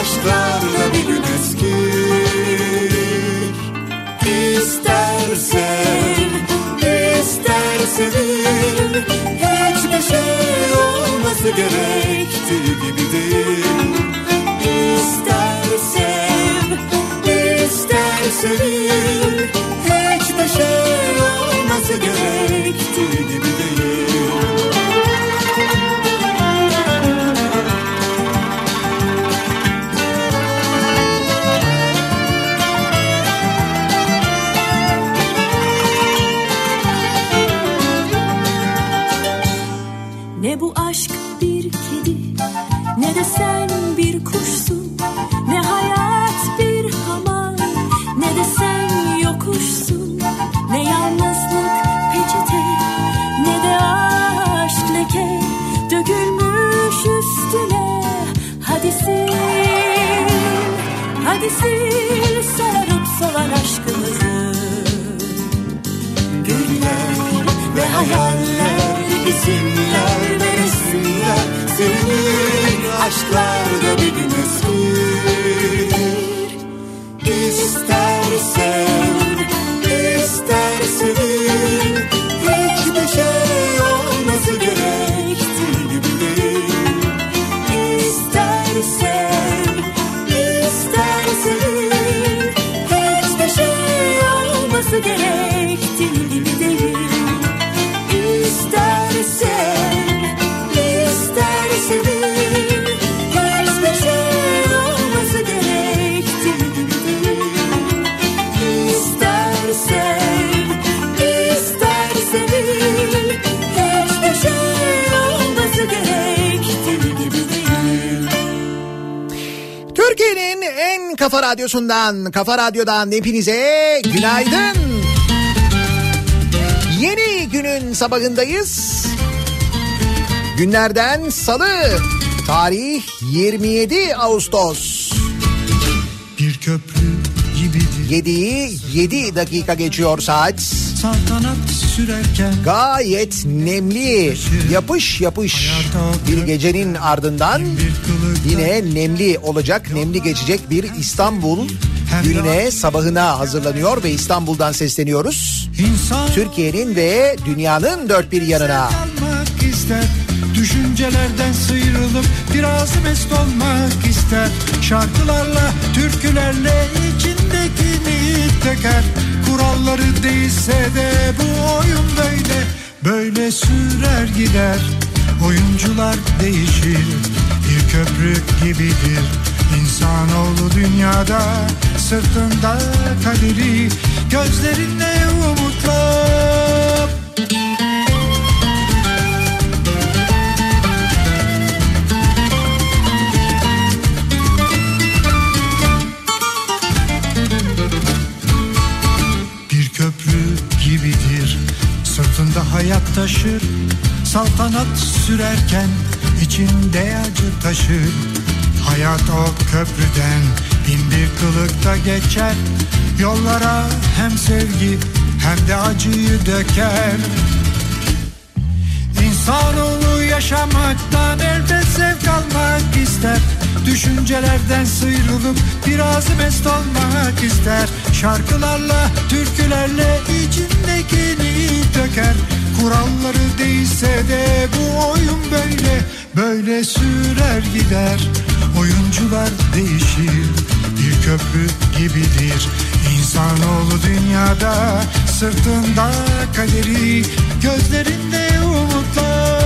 Aşklarda bir gün eskir İster sev, ister sevil Hiçbir şey olması gerektiği gibi değil İster sev, ister sevil Hiçbir şey olması gerektiği gibi değil Senin aşklarda bir gün Türkiye'nin en kafa radyosundan, kafa radyodan hepinize günaydın. Yeni günün sabahındayız. Günlerden salı, tarih 27 Ağustos. Bir köprü gibidir 7'yi 7 dakika geçiyor saat. saltanat sürerken Gayet nemli, yapış yapış bir gecenin ardından bir yine nemli olacak, nemli geçecek bir İstanbul gününe, sabahına hazırlanıyor ve İstanbul'dan sesleniyoruz. Türkiye'nin ve dünyanın dört bir yanına. ister Düşüncelerden sıyrılıp biraz mest olmak ister Şarkılarla, türkülerle içindekini döker Kuralları değilse de bu oyun böyle Böyle sürer gider Oyuncular değişir Bir köprü gibidir. İnsanoğlu dünyada Sırtında kaderi Gözlerinde umutlar. Bir köprü gibidir Sırtında hayat taşır Saltanat sürerken içinde acı taşır. Hayat o köprüden bin bir kılıkta geçer. Yollara hem sevgi hem de acıyı döker. İnsanoğlu yaşamaktan elbet zevk almak ister Düşüncelerden sıyrılıp biraz mest olmak ister. Şarkılarla, türkülerle içindekini döker. Kuralları değilse de bu oyun böyle Böyle sürer gider. Oyuncular değişir Bir köprü gibidir. İnsanoğlu dünyada Sırtında kaderi Gözlerinde umutlar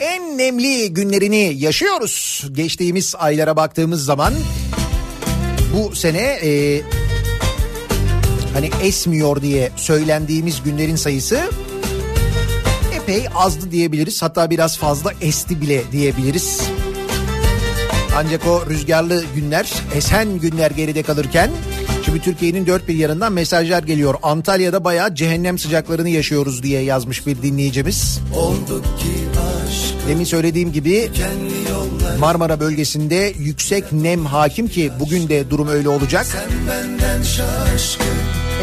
en nemli günlerini yaşıyoruz. Geçtiğimiz aylara baktığımız zaman bu sene e, hani esmiyor diye söylendiğimiz günlerin sayısı epey azdı diyebiliriz. Hatta biraz fazla esti bile diyebiliriz. Ancak o rüzgarlı günler, esen günler geride kalırken şimdi Türkiye'nin dört bir yanından mesajlar geliyor. Antalya'da bayağı cehennem sıcaklarını yaşıyoruz diye yazmış bir dinleyicimiz. Demin söylediğim gibi Marmara bölgesinde yüksek nem hakim ki bugün de durum öyle olacak.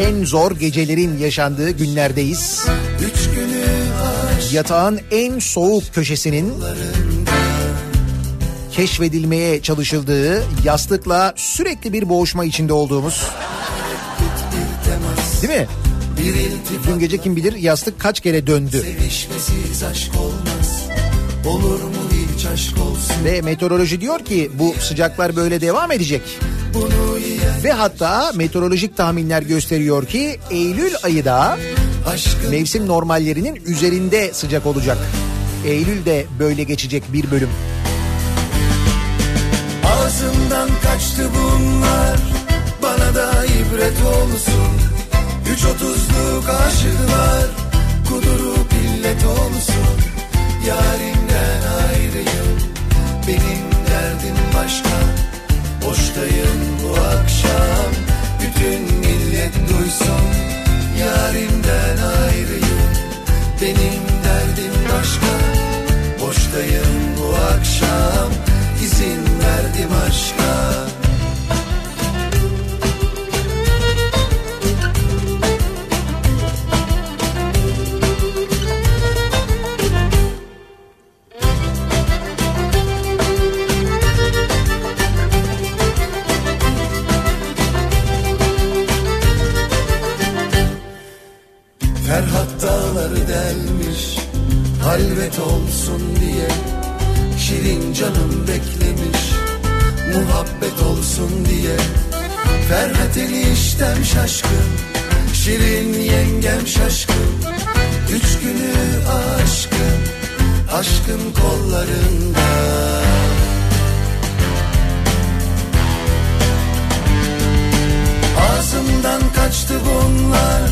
En zor gecelerin yaşandığı günlerdeyiz. Yatağın en soğuk köşesinin keşfedilmeye çalışıldığı, yastıkla sürekli bir boğuşma içinde olduğumuz. Değil mi? Dün gece kim bilir yastık kaç kere döndü. Olur mu hiç aşk olsun Ve meteoroloji diyor ki bu sıcaklar böyle devam edecek. Ve hatta meteorolojik tahminler gösteriyor ki Eylül ayı da mevsim normallerinin üzerinde sıcak olacak. Eylül de böyle geçecek bir bölüm. Ağzımdan kaçtı bunlar. Bana da ibret olsun. Üç otuzluk aşıklar Kudurup illet olsun. Yarimden ayrıyım Benim derdim başka. Boştayım bu akşam Bütün millet duysun. Yarimden ayrıyım Benim derdim başka. Boştayım bu akşam verdim aşka Ferhat delmiş Halvet olsun diye Şirin canım beklemiş Muhabbet olsun diye. Ferhat eniştem şaşkın Şirin yengem şaşkın. Üç günü aşkın Aşkın kollarında. Ağzımdan kaçtı bunlar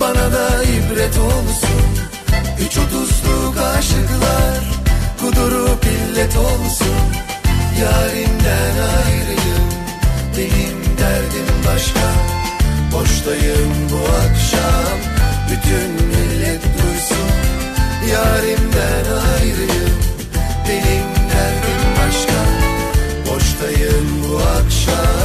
Bana da ibret olsun. Üç otuzluk aşıklar Kudurup illet olsun Yarimden ayrıyım Benim derdim başka. Boştayım bu akşam Bütün millet duysun. Yarimden ayrıyım Benim derdim başka. Boştayım bu akşam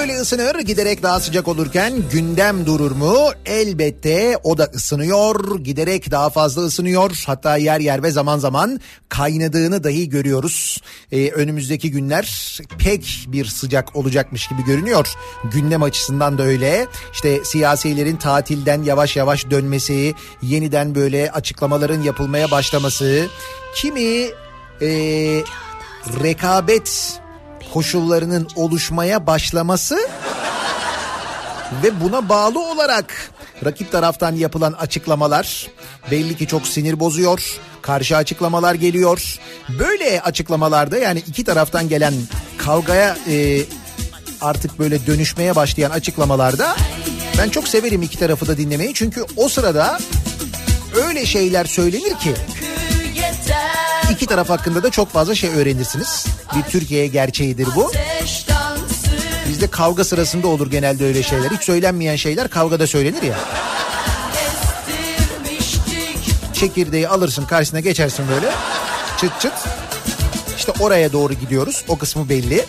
böyle ısınır giderek daha sıcak olurken gündem durur mu? Elbette o da ısınıyor giderek daha fazla ısınıyor hatta yer yer ve zaman zaman kaynadığını dahi görüyoruz. Ee, önümüzdeki günler pek bir sıcak olacakmış gibi görünüyor. Gündem açısından da öyle işte siyasilerin tatilden yavaş yavaş dönmesi yeniden böyle açıklamaların yapılmaya başlaması kimi ee, rekabet koşullarının oluşmaya başlaması ve buna bağlı olarak rakip taraftan yapılan açıklamalar belli ki çok sinir bozuyor. Karşı açıklamalar geliyor. Böyle açıklamalarda yani iki taraftan gelen kavgaya e, artık böyle dönüşmeye başlayan açıklamalarda ben çok severim iki tarafı da dinlemeyi. Çünkü o sırada öyle şeyler söylenir ki taraf hakkında da çok fazla şey öğrenirsiniz. Bir Türkiye gerçeğidir bu. Bizde kavga sırasında olur genelde öyle şeyler. Hiç söylenmeyen şeyler kavgada söylenir ya. Çekirdeği alırsın karşısına geçersin böyle. Çıt çıt. İşte oraya doğru gidiyoruz. O kısmı belli.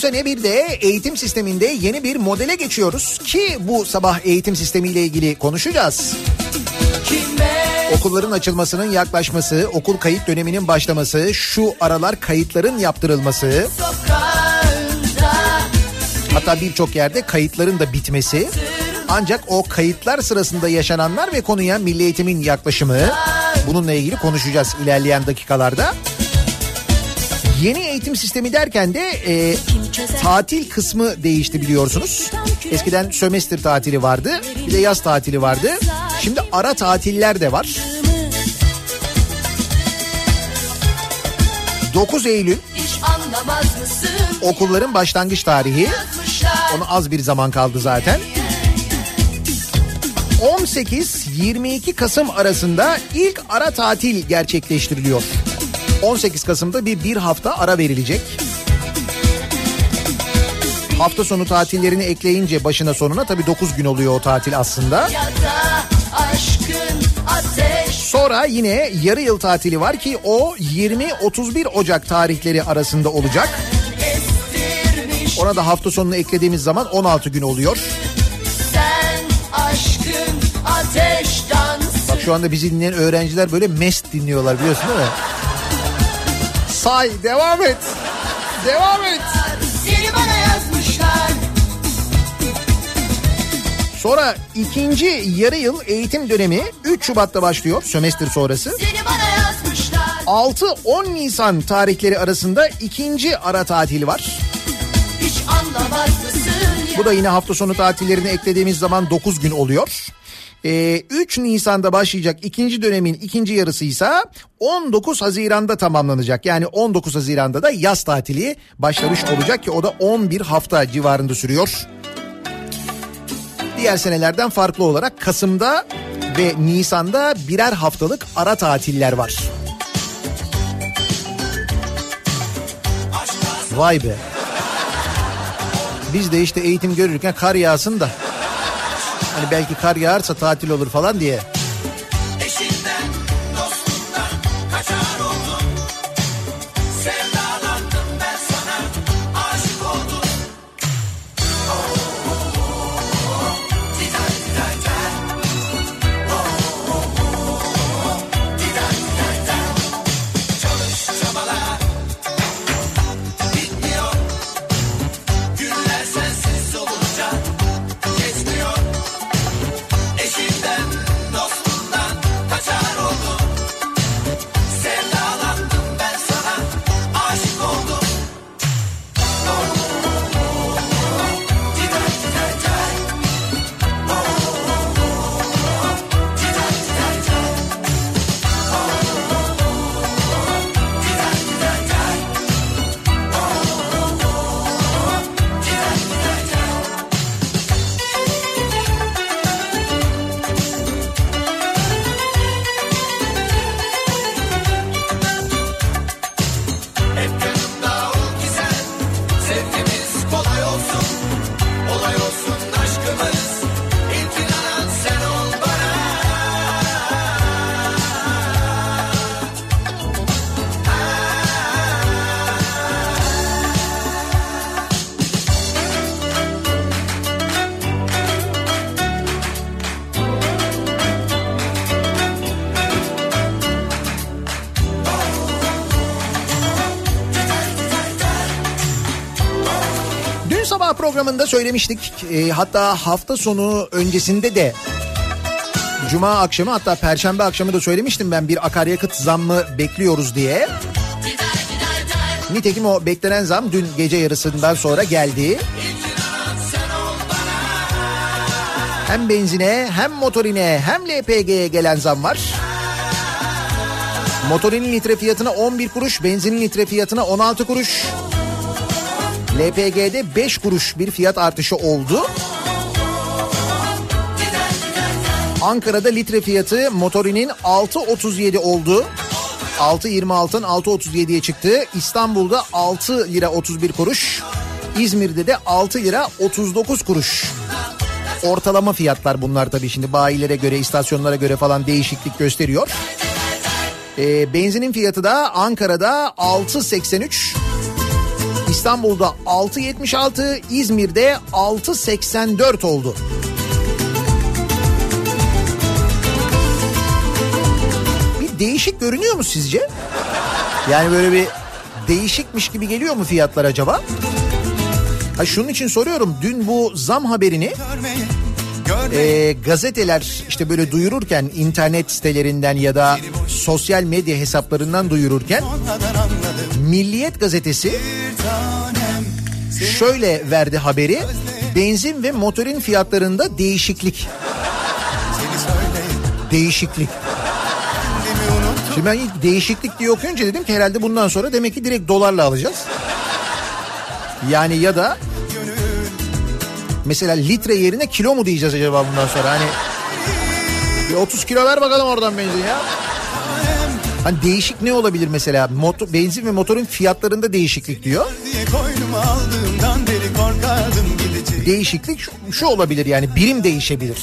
Sene bir de eğitim sisteminde yeni bir modele geçiyoruz ki bu sabah eğitim sistemiyle ilgili konuşacağız. Okulların açılmasının yaklaşması, okul kayıt döneminin başlaması, şu aralar kayıtların yaptırılması, hatta birçok yerde kayıtların da bitmesi. Ancak o kayıtlar sırasında yaşananlar ve konuya Milli Eğitim'in yaklaşımı bununla ilgili konuşacağız ilerleyen dakikalarda. Yeni eğitim sistemi derken de e, tatil kısmı değişti biliyorsunuz. Eskiden sömestr tatili vardı, bir de yaz tatili vardı. Şimdi ara tatiller de var. 9 Eylül okulların başlangıç tarihi. Ona az bir zaman kaldı zaten. 18-22 Kasım arasında ilk ara tatil gerçekleştiriliyor. 18 Kasım'da bir bir hafta ara verilecek. Hafta sonu tatillerini ekleyince başına sonuna tabii 9 gün oluyor o tatil aslında. Sonra yine yarı yıl tatili var ki o 20-31 Ocak tarihleri arasında olacak. Ona da hafta sonunu eklediğimiz zaman 16 gün oluyor. Bak şu anda bizi dinleyen öğrenciler böyle mest dinliyorlar biliyorsun değil mi? Say devam et. Devam et. Seni bana yazmışlar. Sonra ikinci yarı yıl eğitim dönemi 3 Şubat'ta başlıyor sömestr sonrası. Seni bana yazmışlar. 6-10 Nisan tarihleri arasında ikinci ara tatil var. Bu da yine hafta sonu tatillerini eklediğimiz zaman 9 gün oluyor. Ee, 3 Nisan'da başlayacak ikinci dönemin ikinci yarısı ise 19 Haziran'da tamamlanacak. Yani 19 Haziran'da da yaz tatili başlamış olacak ki o da 11 hafta civarında sürüyor. Diğer senelerden farklı olarak Kasım'da ve Nisan'da birer haftalık ara tatiller var. Vay be. Biz de işte eğitim görürken kar yağsın da hani belki kar yağarsa tatil olur falan diye. Programında söylemiştik. E, hatta hafta sonu öncesinde de Cuma akşamı hatta Perşembe akşamı da söylemiştim ben bir akaryakıt zammı bekliyoruz diye. Nitekim o beklenen zam dün gece yarısından sonra geldi. Hem benzine hem motorine hem LPG'ye gelen zam var. Motorinin litre fiyatına 11 kuruş, benzinin litre fiyatına 16 kuruş. LPG'de 5 kuruş bir fiyat artışı oldu. Ankara'da litre fiyatı motorinin 6.37 oldu. 6.26'dan 6.37'ye çıktı. İstanbul'da 6 lira 31 kuruş. İzmir'de de 6 lira 39 kuruş. Ortalama fiyatlar bunlar tabii şimdi bayilere göre, istasyonlara göre falan değişiklik gösteriyor. Ee, benzinin fiyatı da Ankara'da 6.83. İstanbul'da 6.76, İzmir'de 6.84 oldu. Bir değişik görünüyor mu sizce? Yani böyle bir değişikmiş gibi geliyor mu fiyatlar acaba? Ha şunun için soruyorum. Dün bu zam haberini e, gazeteler işte böyle duyururken internet sitelerinden ya da sosyal medya hesaplarından duyururken Milliyet gazetesi şöyle verdi haberi. Benzin ve motorin fiyatlarında değişiklik. Değişiklik. Şimdi ben ilk değişiklik diye okuyunca dedim ki herhalde bundan sonra demek ki direkt dolarla alacağız. Yani ya da mesela litre yerine kilo mu diyeceğiz acaba bundan sonra hani bir 30 kilo ver bakalım oradan benzin ya. Hani değişik ne olabilir mesela? Motor, benzin ve motorun fiyatlarında değişiklik diyor. Değişiklik şu, şu olabilir yani birim değişebilir.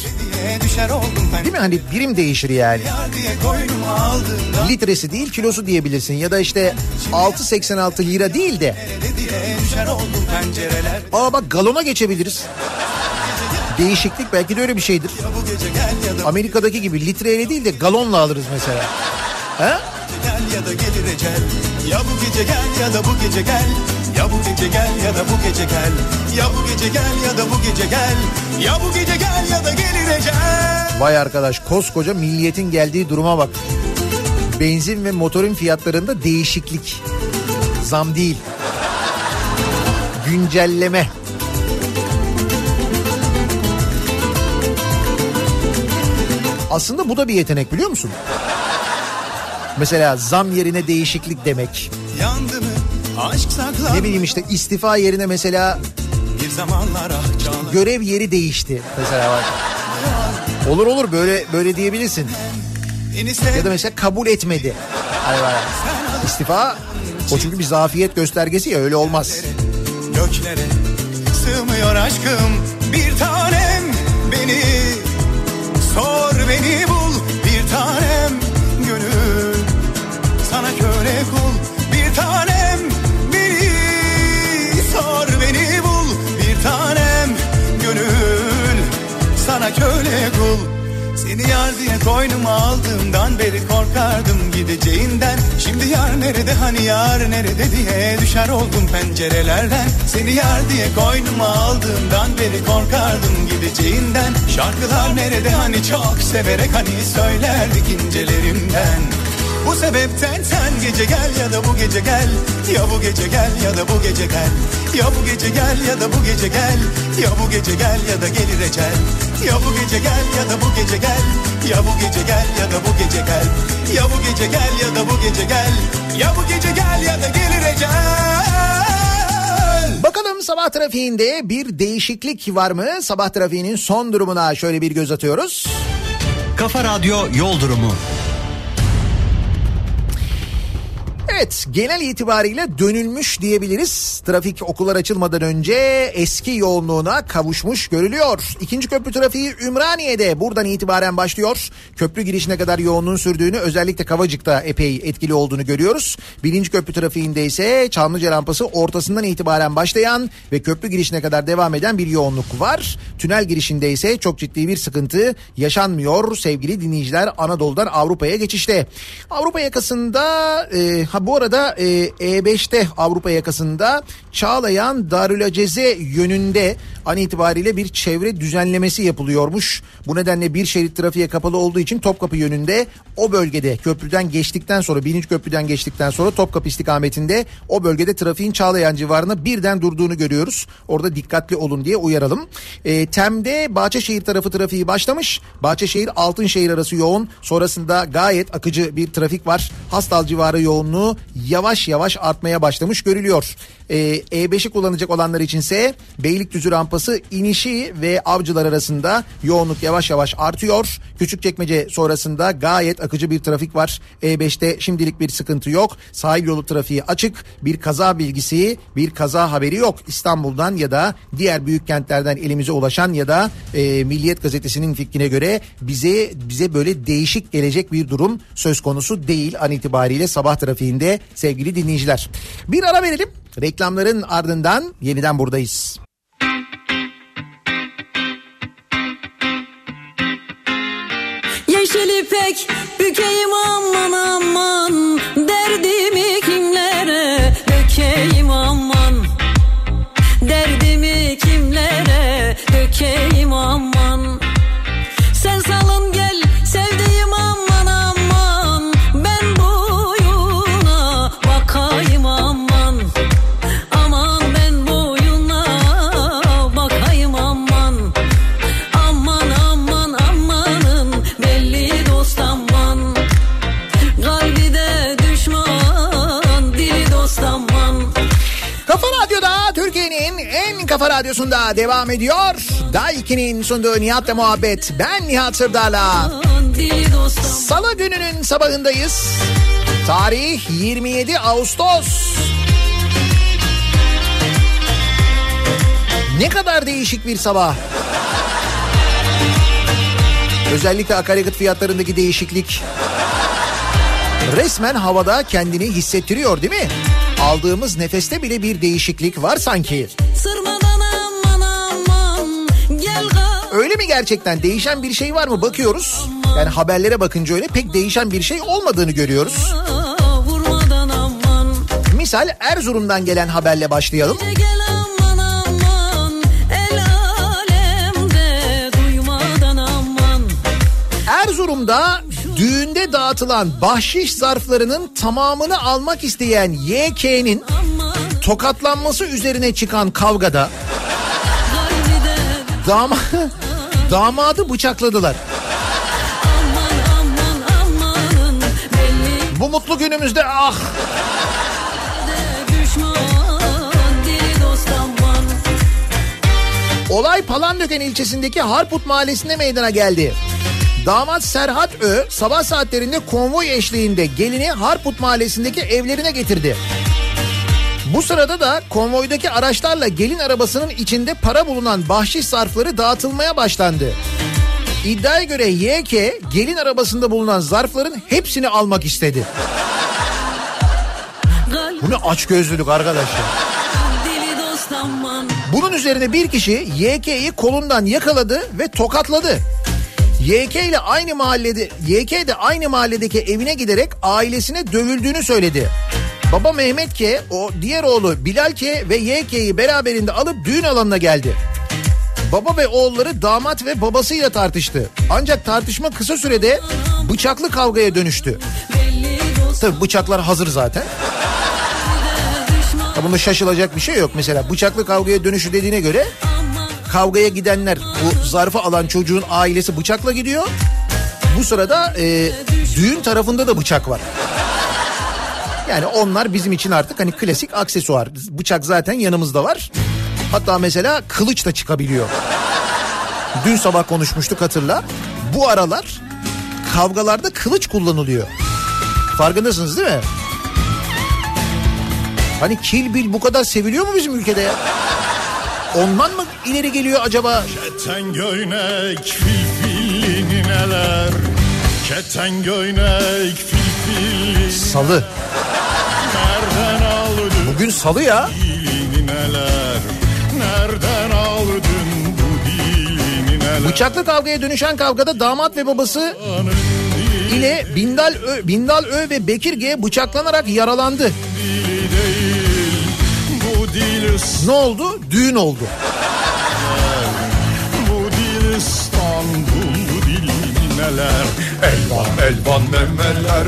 Değil mi? Hani birim değişir yani. Litresi değil kilosu diyebilirsin ya da işte 6.86 lira değil de aa bak galona geçebiliriz. Değişiklik belki de öyle bir şeydir. Amerika'daki gibi litreyle değil de galonla alırız mesela. He? gel ya da gelir ecel Ya bu gece gel ya da bu gece gel Ya bu gece gel ya da bu gece gel Ya bu gece gel ya da bu gece gel Ya bu gece gel ya da gelir ecel Vay arkadaş koskoca milliyetin geldiği duruma bak. Benzin ve motorun fiyatlarında değişiklik. Zam değil. Güncelleme. Aslında bu da bir yetenek biliyor musun? Mesela zam yerine değişiklik demek. Yandı mı aşk saklandı Ne bileyim işte istifa yerine mesela Bir zamanlar ah canım görev yeri değişti. Mesela bak. Olur olur böyle böyle diyebilirsin. Ya da mesela kabul etmedi. Hani bak, istifa o çünkü bir zafiyet göstergesi ya öyle olmaz. göklere Sığmıyor aşkım bir tanem beni Sor beni bul bir tanem köle kul bir tanem. Beni Sor beni bul. Bir tanem gönül. Sana köle kul. Seni yar diye koynuma aldığımdan beri korkardım gideceğinden. Şimdi yar nerede hani yar nerede diye düşer oldum pencerelerden. Seni yar diye koynuma aldığımdan beri korkardım gideceğinden. Şarkılar nerede hani çok severek hani söylerdik incelerimden bu sebepten sen gece gel ya da bu gece gel Ya bu gece gel ya da bu gece gel Ya bu gece gel ya da bu gece gel Ya bu gece gel ya da gelir ecel Ya bu gece gel ya da bu gece gel Ya bu gece gel ya da bu gece gel Ya bu gece gel ya da bu gece gel Ya bu gece gel ya da gelir ecel Bakalım sabah trafiğinde bir değişiklik var mı? Sabah trafiğinin son durumuna şöyle bir göz atıyoruz. Kafa Radyo Yol Durumu. Evet genel itibariyle dönülmüş diyebiliriz. Trafik okullar açılmadan önce eski yoğunluğuna kavuşmuş görülüyor. İkinci köprü trafiği Ümraniye'de buradan itibaren başlıyor. Köprü girişine kadar yoğunluğun sürdüğünü özellikle Kavacık'ta epey etkili olduğunu görüyoruz. Birinci köprü trafiğinde ise Çamlıca rampası ortasından itibaren başlayan ve köprü girişine kadar devam eden bir yoğunluk var. Tünel girişinde ise çok ciddi bir sıkıntı yaşanmıyor sevgili dinleyiciler Anadolu'dan Avrupa'ya geçişte. Avrupa yakasında e, ha bu arada e, E5'te Avrupa yakasında Çağlayan Darülaceze yönünde an itibariyle bir çevre düzenlemesi yapılıyormuş. Bu nedenle bir şerit trafiğe kapalı olduğu için Topkapı yönünde o bölgede köprüden geçtikten sonra birinci köprüden geçtikten sonra Topkapı istikametinde o bölgede trafiğin Çağlayan civarına birden durduğunu görüyoruz. Orada dikkatli olun diye uyaralım. E, Tem'de Bahçeşehir tarafı trafiği başlamış. Bahçeşehir Altınşehir arası yoğun. Sonrasında gayet akıcı bir trafik var. Hastal civarı yoğunluğu yavaş yavaş artmaya başlamış görülüyor. Ee, E5'i kullanacak olanlar içinse Beylikdüzü rampası inişi ve avcılar arasında yoğunluk yavaş yavaş artıyor. Küçükçekmece sonrasında gayet akıcı bir trafik var. E5'te şimdilik bir sıkıntı yok. Sahil yolu trafiği açık. Bir kaza bilgisi, bir kaza haberi yok. İstanbul'dan ya da diğer büyük kentlerden elimize ulaşan ya da e, Milliyet gazetesinin fikrine göre bize bize böyle değişik gelecek bir durum söz konusu değil an itibariyle sabah trafiğinde sevgili dinleyiciler. Bir ara verelim. Reklamların ardından yeniden buradayız. Yeşil ipek bükeyim aman aman radyosunda devam ediyor. Daiki'nin sunduğu Nihat'la muhabbet. Ben Nihat Sırdar'la. Salı gününün sabahındayız. Tarih 27 Ağustos. Ne kadar değişik bir sabah. Özellikle akaryakıt fiyatlarındaki değişiklik resmen havada kendini hissettiriyor değil mi? Aldığımız nefeste bile bir değişiklik var sanki. Öyle mi gerçekten? Değişen bir şey var mı? Bakıyoruz. Yani haberlere bakınca öyle pek değişen bir şey olmadığını görüyoruz. Misal Erzurum'dan gelen haberle başlayalım. Erzurum'da düğünde dağıtılan bahşiş zarflarının tamamını almak isteyen YK'nin tokatlanması üzerine çıkan kavgada Kalbi de dama, damadı bıçakladılar. aman aman amanın belli Bu mutlu günümüzde ah aman Olay Palandöken ilçesindeki Harput mahallesinde meydana geldi. Damat Serhat Ö sabah saatlerinde konvoy eşliğinde gelini Harput mahallesindeki evlerine getirdi. Bu sırada da konvoydaki araçlarla gelin arabasının içinde para bulunan bahşiş zarfları dağıtılmaya başlandı. İddiaya göre YK gelin arabasında bulunan zarfların hepsini almak istedi. Bu ne açgözlülük arkadaş ya. Bunun üzerine bir kişi YK'yi kolundan yakaladı ve tokatladı. YK ile aynı mahallede YK de aynı mahalledeki evine giderek ailesine dövüldüğünü söyledi. Baba Mehmet K, o diğer oğlu Bilal K ve YK'yi beraberinde alıp düğün alanına geldi. Baba ve oğulları damat ve babasıyla tartıştı. Ancak tartışma kısa sürede bıçaklı kavgaya dönüştü. Tabi bıçaklar hazır zaten. Ya bunda şaşılacak bir şey yok. Mesela bıçaklı kavgaya dönüşü dediğine göre kavgaya gidenler bu zarfı alan çocuğun ailesi bıçakla gidiyor. Bu sırada e, düğün tarafında da bıçak var. Yani onlar bizim için artık hani klasik aksesuar. Bıçak zaten yanımızda var. Hatta mesela kılıç da çıkabiliyor. Dün sabah konuşmuştuk hatırla. Bu aralar kavgalarda kılıç kullanılıyor. Farkındasınız değil mi? Hani Kill Bill bu kadar seviliyor mu bizim ülkede ya? Ondan mı ileri geliyor acaba? Keten göynek filfilli nineler Keten göynek filfilli Salı. Nereden aldın Bugün salı ya. dilini neler Nereden aldın bu dilini neler Bıçaklı kavgaya dönüşen kavgada damat ve babası ile Bindal Ö, Bindal Ö ve Bekir G bıçaklanarak yaralandı. değil Bu dil Ne oldu? Düğün oldu. Bu dil İstanbul dili neler Elvan elvan memeler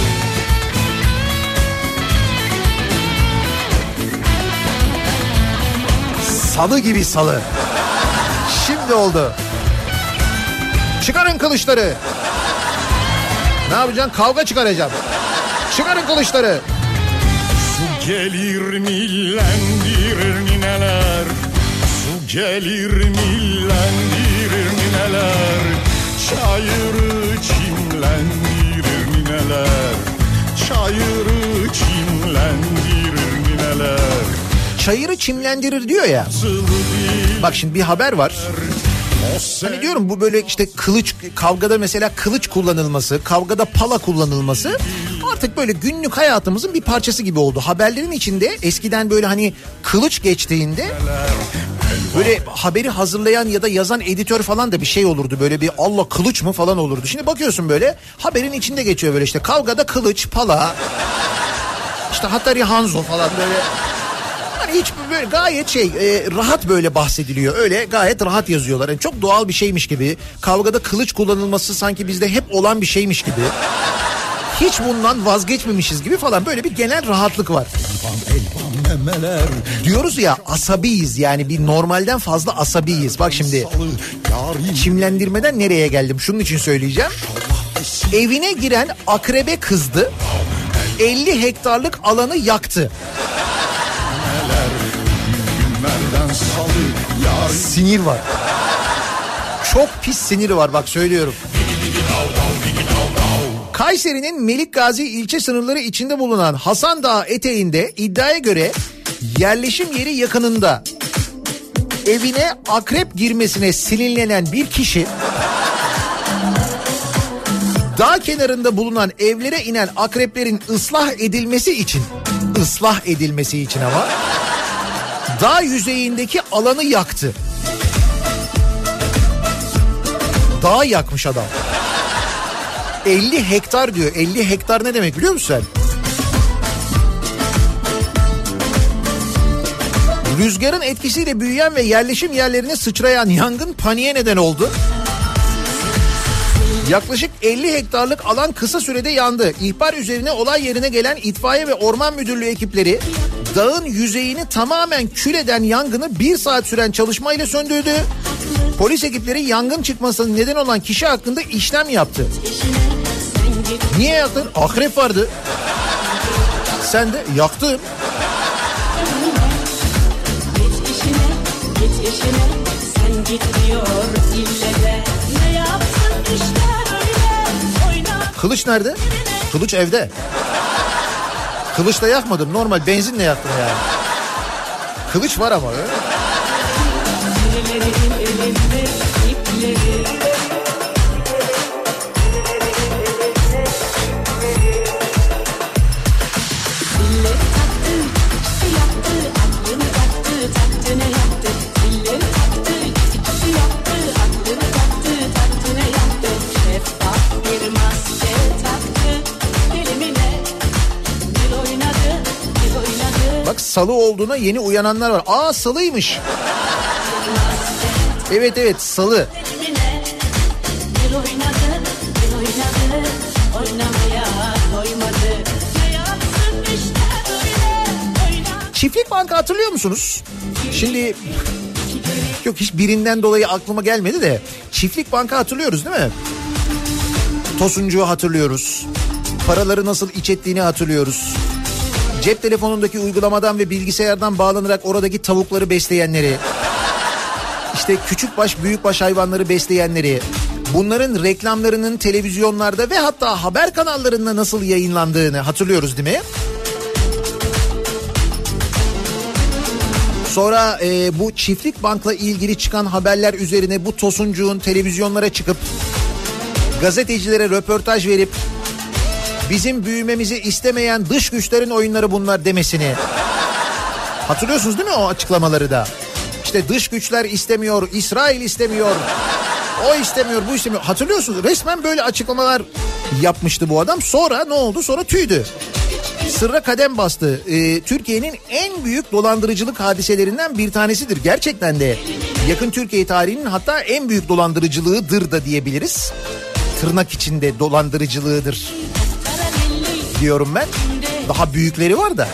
Salı gibi salı. Şimdi oldu. Çıkarın kılıçları. Ne yapacaksın? Kavga çıkaracağım. Çıkarın kılıçları. Su gelir millendirir nineler Su gelir millendirir nineler Çayırı çimlendirir nineler Çayırı çimlendirir nineler Çayırı çimlendirir diyor ya. Bak şimdi bir haber var. Hani diyorum bu böyle işte kılıç kavgada mesela kılıç kullanılması, kavgada pala kullanılması artık böyle günlük hayatımızın bir parçası gibi oldu. Haberlerin içinde eskiden böyle hani kılıç geçtiğinde böyle haberi hazırlayan ya da yazan editör falan da bir şey olurdu. Böyle bir Allah kılıç mı falan olurdu. Şimdi bakıyorsun böyle haberin içinde geçiyor böyle işte kavgada kılıç, pala, işte Hatari Hanzo falan böyle Hani hiç böyle gayet şey e, rahat böyle bahsediliyor. Öyle gayet rahat yazıyorlar. Yani çok doğal bir şeymiş gibi. Kavgada kılıç kullanılması sanki bizde hep olan bir şeymiş gibi. Hiç bundan vazgeçmemişiz gibi falan böyle bir genel rahatlık var. Diyoruz ya asabiyiz yani bir normalden fazla asabiyiz. Bak şimdi çimlendirmeden nereye geldim şunun için söyleyeceğim. Evine giren akrebe kızdı. 50 hektarlık alanı yaktı. Sinir var. Çok pis siniri var bak söylüyorum. Kayseri'nin Melik Gazi ilçe sınırları içinde bulunan Hasan Dağı eteğinde iddiaya göre yerleşim yeri yakınında evine akrep girmesine sinirlenen bir kişi dağ kenarında bulunan evlere inen akreplerin ıslah edilmesi için ıslah edilmesi için ama dağ yüzeyindeki alanı yaktı. Dağ yakmış adam. 50 hektar diyor. 50 hektar ne demek biliyor musun sen? Rüzgarın etkisiyle büyüyen ve yerleşim yerlerine sıçrayan yangın paniğe neden oldu. Yaklaşık 50 hektarlık alan kısa sürede yandı. İhbar üzerine olay yerine gelen itfaiye ve orman müdürlüğü ekipleri dağın yüzeyini tamamen kül eden yangını bir saat süren çalışmayla söndürdü. Polis ekipleri yangın çıkmasına neden olan kişi hakkında işlem yaptı. Niye yaktın? Akrep vardı. Sen de işine git işine sen git diyor ille de ne yapsın işte Kılıç nerede? Kılıç evde. Kılıçla yakmadım. Normal benzinle yaktım yani. Kılıç var ama. öyle. Salı olduğuna yeni uyananlar var. Aa salıymış. Evet evet salı. Çiftlik banka hatırlıyor musunuz? Şimdi yok hiç birinden dolayı aklıma gelmedi de çiftlik banka hatırlıyoruz değil mi? Tosuncuğu hatırlıyoruz. Paraları nasıl iç ettiğini hatırlıyoruz. Cep telefonundaki uygulamadan ve bilgisayardan bağlanarak oradaki tavukları besleyenleri. işte küçükbaş büyükbaş hayvanları besleyenleri. Bunların reklamlarının televizyonlarda ve hatta haber kanallarında nasıl yayınlandığını hatırlıyoruz değil mi? Sonra e, bu çiftlik bankla ilgili çıkan haberler üzerine bu tosuncuğun televizyonlara çıkıp gazetecilere röportaj verip bizim büyümemizi istemeyen dış güçlerin oyunları bunlar demesini. Hatırlıyorsunuz değil mi o açıklamaları da? İşte dış güçler istemiyor, İsrail istemiyor. O istemiyor, bu istemiyor. Hatırlıyorsunuz resmen böyle açıklamalar yapmıştı bu adam. Sonra ne oldu? Sonra tüydü. Sırra kadem bastı. Ee, Türkiye'nin en büyük dolandırıcılık hadiselerinden bir tanesidir. Gerçekten de yakın Türkiye tarihinin hatta en büyük dolandırıcılığıdır da diyebiliriz. Tırnak içinde dolandırıcılığıdır diyorum ben. Daha büyükleri var da.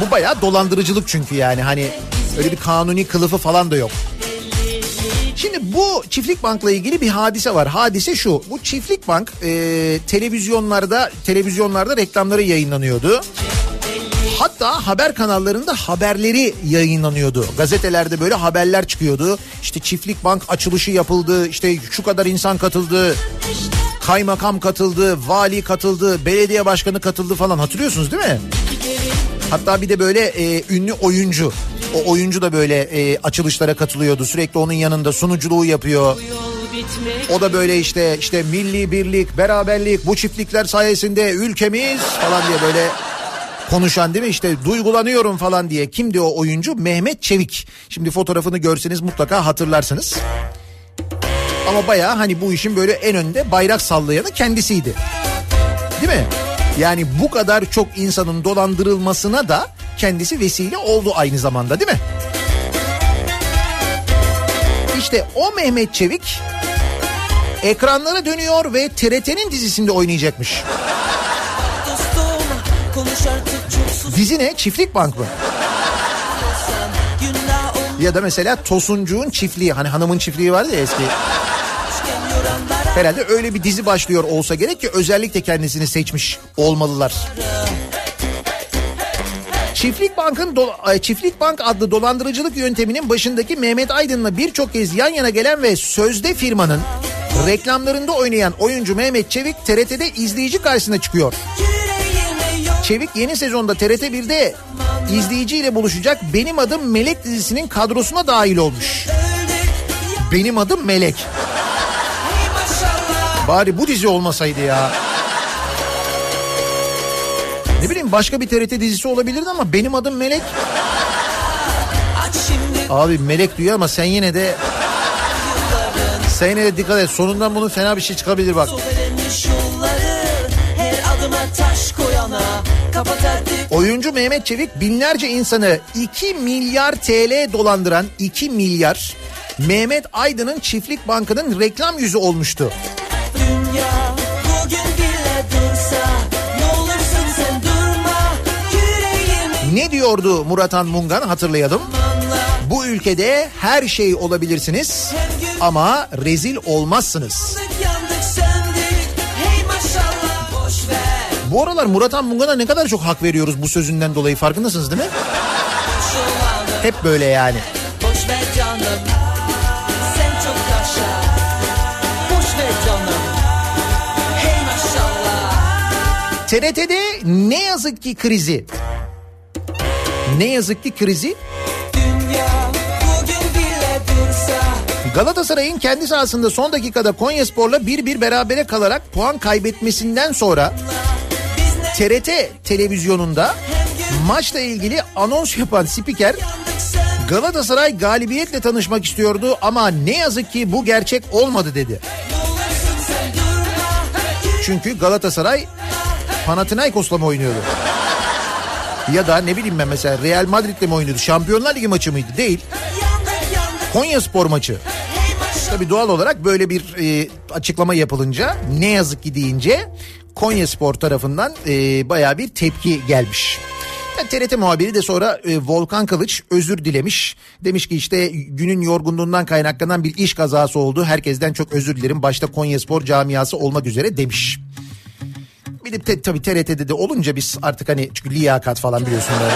Bu bayağı dolandırıcılık çünkü yani hani öyle bir kanuni kılıfı falan da yok. Şimdi bu çiftlik bankla ilgili bir hadise var. Hadise şu. Bu çiftlik bank e, televizyonlarda televizyonlarda reklamları yayınlanıyordu. Hatta haber kanallarında haberleri yayınlanıyordu. Gazetelerde böyle haberler çıkıyordu. İşte çiftlik bank açılışı yapıldı. İşte şu kadar insan katıldı. Kaymakam katıldı, vali katıldı, belediye başkanı katıldı falan hatırlıyorsunuz değil mi? Hatta bir de böyle e, ünlü oyuncu. O oyuncu da böyle e, açılışlara katılıyordu. Sürekli onun yanında sunuculuğu yapıyor. O da böyle işte işte milli birlik, beraberlik, bu çiftlikler sayesinde ülkemiz falan diye böyle konuşan değil mi işte duygulanıyorum falan diye. Kimdi o oyuncu? Mehmet Çevik. Şimdi fotoğrafını görseniz mutlaka hatırlarsınız. Ama bayağı hani bu işin böyle en önde bayrak sallayanı kendisiydi. Değil mi? Yani bu kadar çok insanın dolandırılmasına da kendisi vesile oldu aynı zamanda değil mi? İşte o Mehmet Çevik ekranlara dönüyor ve TRT'nin dizisinde oynayacakmış. Dizi ne? Çiftlik Bank mı? Ya da mesela Tosuncuğun çiftliği hani hanımın çiftliği vardı ya eski. Herhalde öyle bir dizi başlıyor olsa gerek ki özellikle kendisini seçmiş olmalılar. Çiftlik Bank'ın do- Çiftlik Bank adlı dolandırıcılık yönteminin başındaki Mehmet Aydın'la birçok kez yan yana gelen ve sözde firmanın reklamlarında oynayan oyuncu Mehmet Çevik TRT'de izleyici karşısına çıkıyor. Çevik yeni sezonda TRT 1'de izleyiciyle buluşacak Benim Adım Melek dizisinin kadrosuna dahil olmuş. Benim adım Melek. Bari bu dizi olmasaydı ya. Ne bileyim başka bir TRT dizisi olabilirdi ama benim adım Melek. Abi Melek diyor ama sen yine de sen yine de dikkat et. Sonundan bunun fena bir şey çıkabilir bak. Oyuncu Mehmet Çevik binlerce insanı 2 milyar TL dolandıran 2 milyar Mehmet Aydın'ın Çiftlik Bankı'nın reklam yüzü olmuştu. Ne diyordu Muratan Mungan hatırlayalım. Bu ülkede her şey olabilirsiniz ama rezil olmazsınız. Bu aralar Muratan Mungan'a ne kadar çok hak veriyoruz bu sözünden dolayı farkındasınız değil mi? Hep böyle yani. Boş ver canım Sen çok yaşa Boş ver canım Hey maşallah TRT'de ne yazık ki krizi. Ne yazık ki krizi Galatasaray'ın kendi sahasında son dakikada Konyaspor'la 1-1 berabere kalarak puan kaybetmesinden sonra TRT televizyonunda maçla ilgili anons yapan spiker Galatasaray galibiyetle tanışmak istiyordu ama ne yazık ki bu gerçek olmadı dedi. Çünkü Galatasaray Panathinaikos'la mı oynuyordu? Ya da ne bileyim ben mesela Real Madrid'le mi oynuyordu? Şampiyonlar Ligi maçı mıydı? Değil. Konya Spor maçı. Tabii doğal olarak böyle bir e, açıklama yapılınca ne yazık ki deyince Konya Spor tarafından e, bayağı bir tepki gelmiş. TRT muhabiri de sonra e, Volkan Kılıç özür dilemiş. Demiş ki işte günün yorgunluğundan kaynaklanan bir iş kazası oldu. Herkesten çok özür dilerim. Başta Konya Spor camiası olmak üzere demiş. Bir de te- tabii TRT'de de olunca biz artık hani çünkü liyakat falan biliyorsun böyle.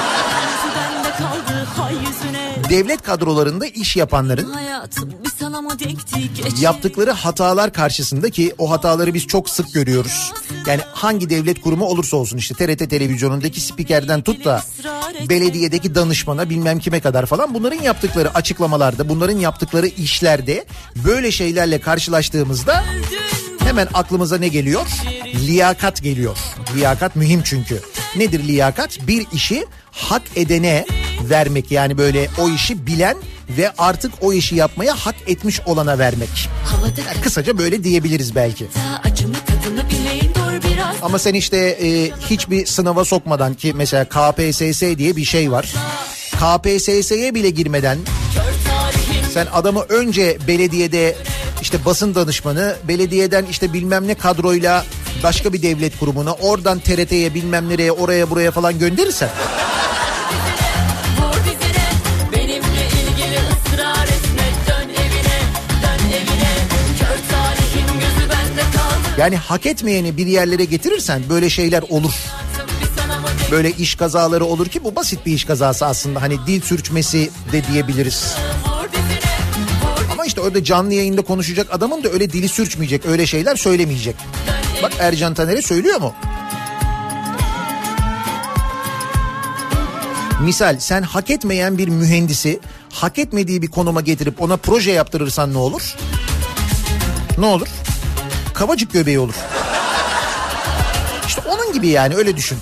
Devlet kadrolarında iş yapanların yaptıkları hatalar karşısında ki o hataları biz çok sık görüyoruz. Yani hangi devlet kurumu olursa olsun işte TRT televizyonundaki spikerden tut da belediyedeki danışmana bilmem kime kadar falan bunların yaptıkları açıklamalarda bunların yaptıkları işlerde böyle şeylerle karşılaştığımızda hemen aklımıza ne geliyor? Liyakat geliyor. Liyakat mühim çünkü. Nedir liyakat? Bir işi hak edene vermek yani böyle o işi bilen ve artık o işi yapmaya hak etmiş olana vermek. Yani kısaca böyle diyebiliriz belki. Ama sen işte e, hiçbir sınava sokmadan ki mesela KPSS diye bir şey var. KPSS'ye bile girmeden sen adamı önce belediyede işte basın danışmanı, belediyeden işte bilmem ne kadroyla başka bir devlet kurumuna, oradan TRT'ye bilmem nereye, oraya buraya falan gönderirsen vur yani hak etmeyeni bir yerlere getirirsen böyle şeyler olur. Böyle iş kazaları olur ki bu basit bir iş kazası aslında. Hani dil sürçmesi de diyebiliriz. Ama işte orada canlı yayında konuşacak adamın da öyle dili sürçmeyecek, öyle şeyler söylemeyecek. Bak Ercan Taner'e söylüyor mu? Misal sen hak etmeyen bir mühendisi hak etmediği bir konuma getirip ona proje yaptırırsan ne olur? Ne olur? Kavacık göbeği olur. İşte onun gibi yani öyle düşün.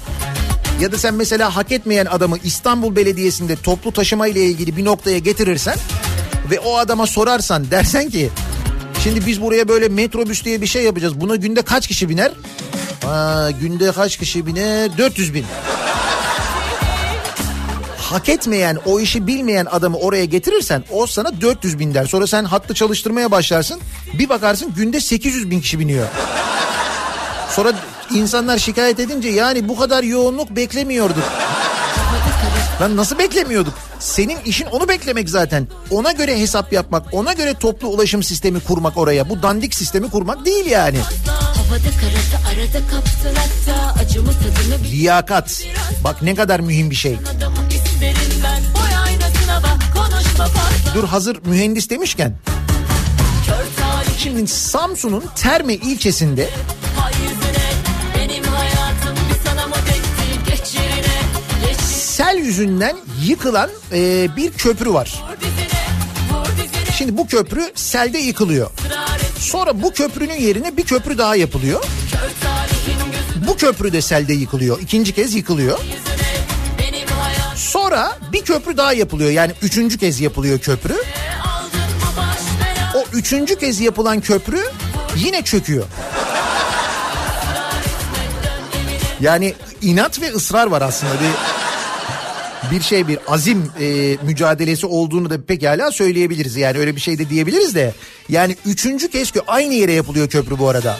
Ya da sen mesela hak etmeyen adamı İstanbul Belediyesi'nde toplu taşıma ile ilgili bir noktaya getirirsen ve o adama sorarsan dersen ki şimdi biz buraya böyle metrobüs diye bir şey yapacağız. Buna günde kaç kişi biner? Aa, günde kaç kişi biner? 400 bin hak etmeyen, o işi bilmeyen adamı oraya getirirsen o sana 400 bin der. Sonra sen hattı çalıştırmaya başlarsın. Bir bakarsın günde 800 bin kişi biniyor. Sonra insanlar şikayet edince yani bu kadar yoğunluk beklemiyorduk. Lan nasıl beklemiyorduk? Senin işin onu beklemek zaten. Ona göre hesap yapmak, ona göre toplu ulaşım sistemi kurmak oraya. Bu dandik sistemi kurmak değil yani. Liyakat. Bak ne kadar mühim bir şey. Dur hazır mühendis demişken. Şimdi Samsun'un Terme ilçesinde yüzünden yıkılan e, bir köprü var. Şimdi bu köprü selde yıkılıyor. Sonra bu köprünün yerine bir köprü daha yapılıyor. Bu köprü de selde yıkılıyor. İkinci kez yıkılıyor. Sonra bir köprü daha yapılıyor. Yani üçüncü kez yapılıyor köprü. O üçüncü kez yapılan köprü yine çöküyor. Yani inat ve ısrar var aslında bir bir şey bir azim e, mücadelesi olduğunu da pekala söyleyebiliriz. Yani öyle bir şey de diyebiliriz de. Yani üçüncü kez kö aynı yere yapılıyor köprü bu arada.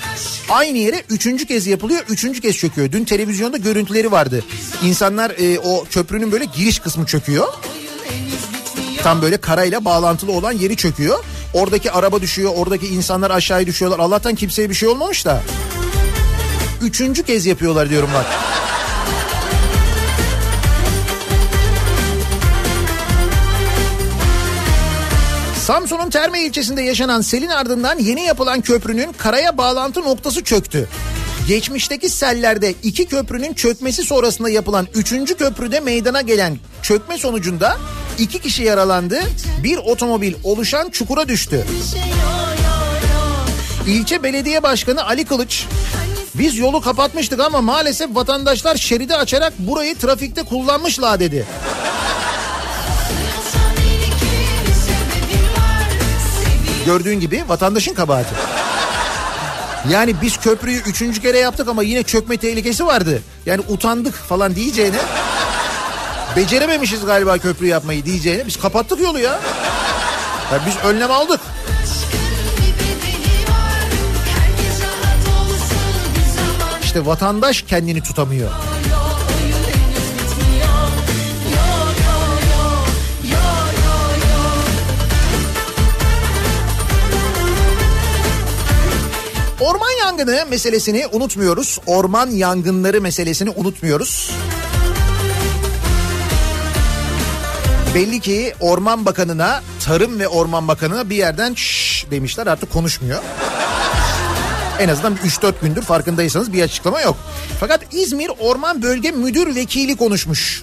Aynı yere üçüncü kez yapılıyor, üçüncü kez çöküyor. Dün televizyonda görüntüleri vardı. İnsanlar e, o köprünün böyle giriş kısmı çöküyor. Tam böyle karayla bağlantılı olan yeri çöküyor. Oradaki araba düşüyor, oradaki insanlar aşağıya düşüyorlar. Allah'tan kimseye bir şey olmamış da. Üçüncü kez yapıyorlar diyorum bak. Samsun'un Terme ilçesinde yaşanan selin ardından yeni yapılan köprünün karaya bağlantı noktası çöktü. Geçmişteki sellerde iki köprünün çökmesi sonrasında yapılan üçüncü köprüde meydana gelen çökme sonucunda iki kişi yaralandı. Bir otomobil oluşan çukura düştü. İlçe Belediye Başkanı Ali Kılıç biz yolu kapatmıştık ama maalesef vatandaşlar şeridi açarak burayı trafikte kullanmışlar dedi. Gördüğün gibi vatandaşın kabahati. Yani biz köprüyü üçüncü kere yaptık ama yine çökme tehlikesi vardı. Yani utandık falan diyeceğine becerememişiz galiba köprü yapmayı diyeceğine biz kapattık yolu ya. ya biz önlem aldık. İşte vatandaş kendini tutamıyor. Orman yangını meselesini unutmuyoruz. Orman yangınları meselesini unutmuyoruz. Belli ki Orman Bakanı'na, Tarım ve Orman Bakanı'na bir yerden şşş demişler artık konuşmuyor. En azından 3-4 gündür farkındaysanız bir açıklama yok. Fakat İzmir Orman Bölge Müdür Vekili konuşmuş.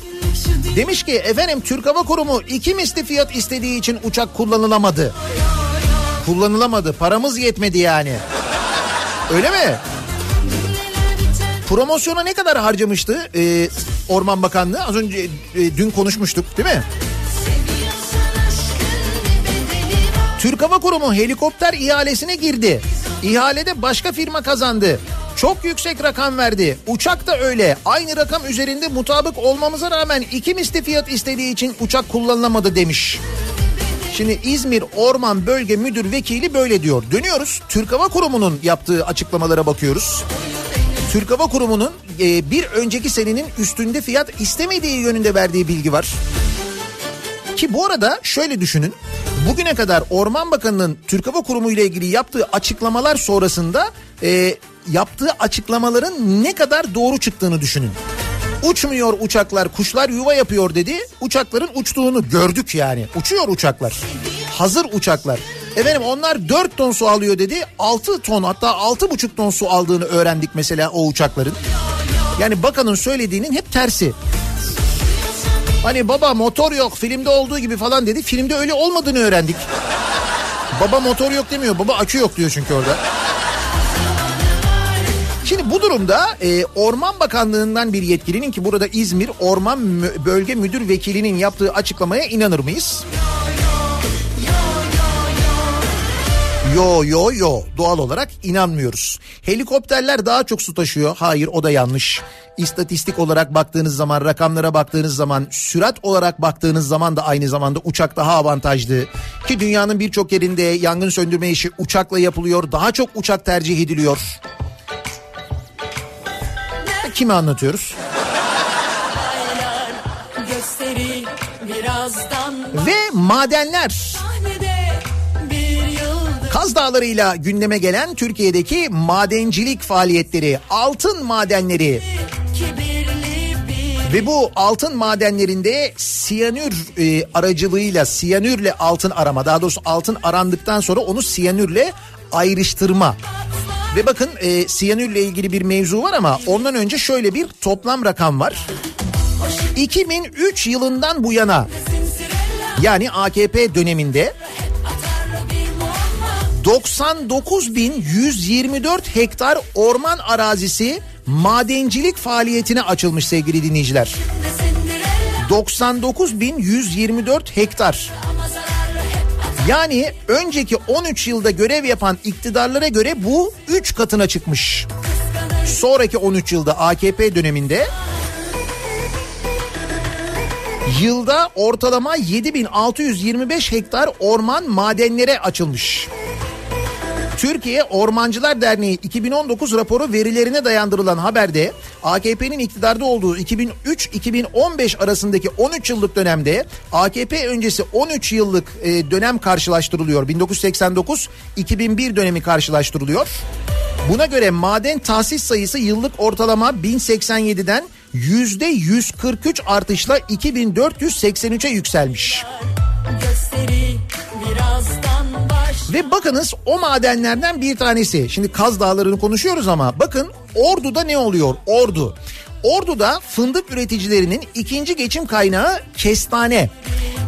Demiş ki efendim Türk Hava Kurumu iki misli fiyat istediği için uçak kullanılamadı. Kullanılamadı paramız yetmedi yani. Öyle mi? Promosyona ne kadar harcamıştı e, Orman Bakanlığı? Az önce e, dün konuşmuştuk değil mi? Türk Hava Kurumu helikopter ihalesine girdi. İhalede başka firma kazandı. Çok yüksek rakam verdi. Uçak da öyle. Aynı rakam üzerinde mutabık olmamıza rağmen iki misli fiyat istediği için uçak kullanılamadı demiş. Şimdi İzmir Orman Bölge Müdür Vekili böyle diyor. Dönüyoruz Türk Hava Kurumu'nun yaptığı açıklamalara bakıyoruz. Türk Hava Kurumu'nun e, bir önceki senenin üstünde fiyat istemediği yönünde verdiği bilgi var. Ki bu arada şöyle düşünün. Bugüne kadar Orman Bakanı'nın Türk Hava Kurumu ile ilgili yaptığı açıklamalar sonrasında e, yaptığı açıklamaların ne kadar doğru çıktığını düşünün. Uçmuyor uçaklar kuşlar yuva yapıyor dedi. Uçakların uçtuğunu gördük yani. Uçuyor uçaklar. Hazır uçaklar. Efendim onlar 4 ton su alıyor dedi. 6 ton hatta 6,5 ton su aldığını öğrendik mesela o uçakların. Yani bakanın söylediğinin hep tersi. Hani baba motor yok filmde olduğu gibi falan dedi. Filmde öyle olmadığını öğrendik. Baba motor yok demiyor. Baba akü yok diyor çünkü orada. Şimdi bu durumda e, Orman Bakanlığı'ndan bir yetkilinin ki burada İzmir Orman Mü- Bölge Müdür Vekili'nin yaptığı açıklamaya inanır mıyız? Yo yo yo doğal olarak inanmıyoruz. Helikopterler daha çok su taşıyor. Hayır o da yanlış. İstatistik olarak baktığınız zaman rakamlara baktığınız zaman sürat olarak baktığınız zaman da aynı zamanda uçak daha avantajlı. Ki dünyanın birçok yerinde yangın söndürme işi uçakla yapılıyor. Daha çok uçak tercih ediliyor. Kime anlatıyoruz? Ve madenler. Kaz Dağları'yla gündeme gelen Türkiye'deki madencilik faaliyetleri, altın madenleri ve bu altın madenlerinde siyanür e, aracılığıyla siyanürle altın arama daha doğrusu altın arandıktan sonra onu siyanürle ayrıştırma. Ve bakın e, siyanürle ilgili bir mevzu var ama ondan önce şöyle bir toplam rakam var. 2003 yılından bu yana yani AKP döneminde 99.124 hektar orman arazisi madencilik faaliyetine açılmış sevgili dinleyiciler. 99.124 hektar. Yani önceki 13 yılda görev yapan iktidarlara göre bu 3 katına çıkmış. Sonraki 13 yılda AKP döneminde yılda ortalama 7625 hektar orman madenlere açılmış. Türkiye Ormancılar Derneği 2019 raporu verilerine dayandırılan haberde AKP'nin iktidarda olduğu 2003-2015 arasındaki 13 yıllık dönemde AKP öncesi 13 yıllık e, dönem karşılaştırılıyor. 1989-2001 dönemi karşılaştırılıyor. Buna göre maden tahsis sayısı yıllık ortalama 1087'den %143 artışla 2483'e yükselmiş. gösteri birazdan baş Ve bakınız o madenlerden bir tanesi. Şimdi Kaz Dağları'nı konuşuyoruz ama bakın Ordu'da ne oluyor? Ordu. Ordu'da fındık üreticilerinin ikinci geçim kaynağı kestane.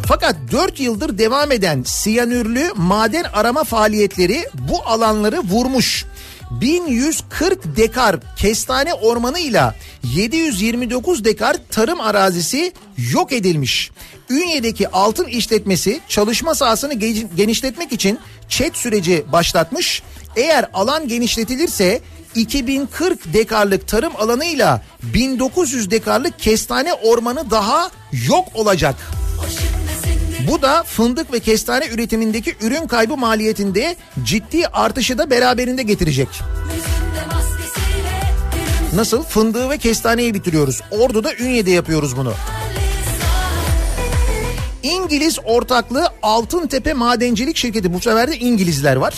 Fakat 4 yıldır devam eden siyanürlü maden arama faaliyetleri bu alanları vurmuş. 1140 dekar kestane ormanıyla 729 dekar tarım arazisi yok edilmiş. Ünye'deki altın işletmesi çalışma sahasını ge- genişletmek için çet süreci başlatmış. Eğer alan genişletilirse 2040 dekarlık tarım alanıyla 1900 dekarlık kestane ormanı daha yok olacak. Bu da fındık ve kestane üretimindeki ürün kaybı maliyetinde ciddi artışı da beraberinde getirecek. Nasıl? Fındığı ve kestaneyi bitiriyoruz. Ordu'da Ünye'de yapıyoruz bunu. İngiliz ortaklığı Altıntepe Madencilik Şirketi. Bu sefer de İngilizler var.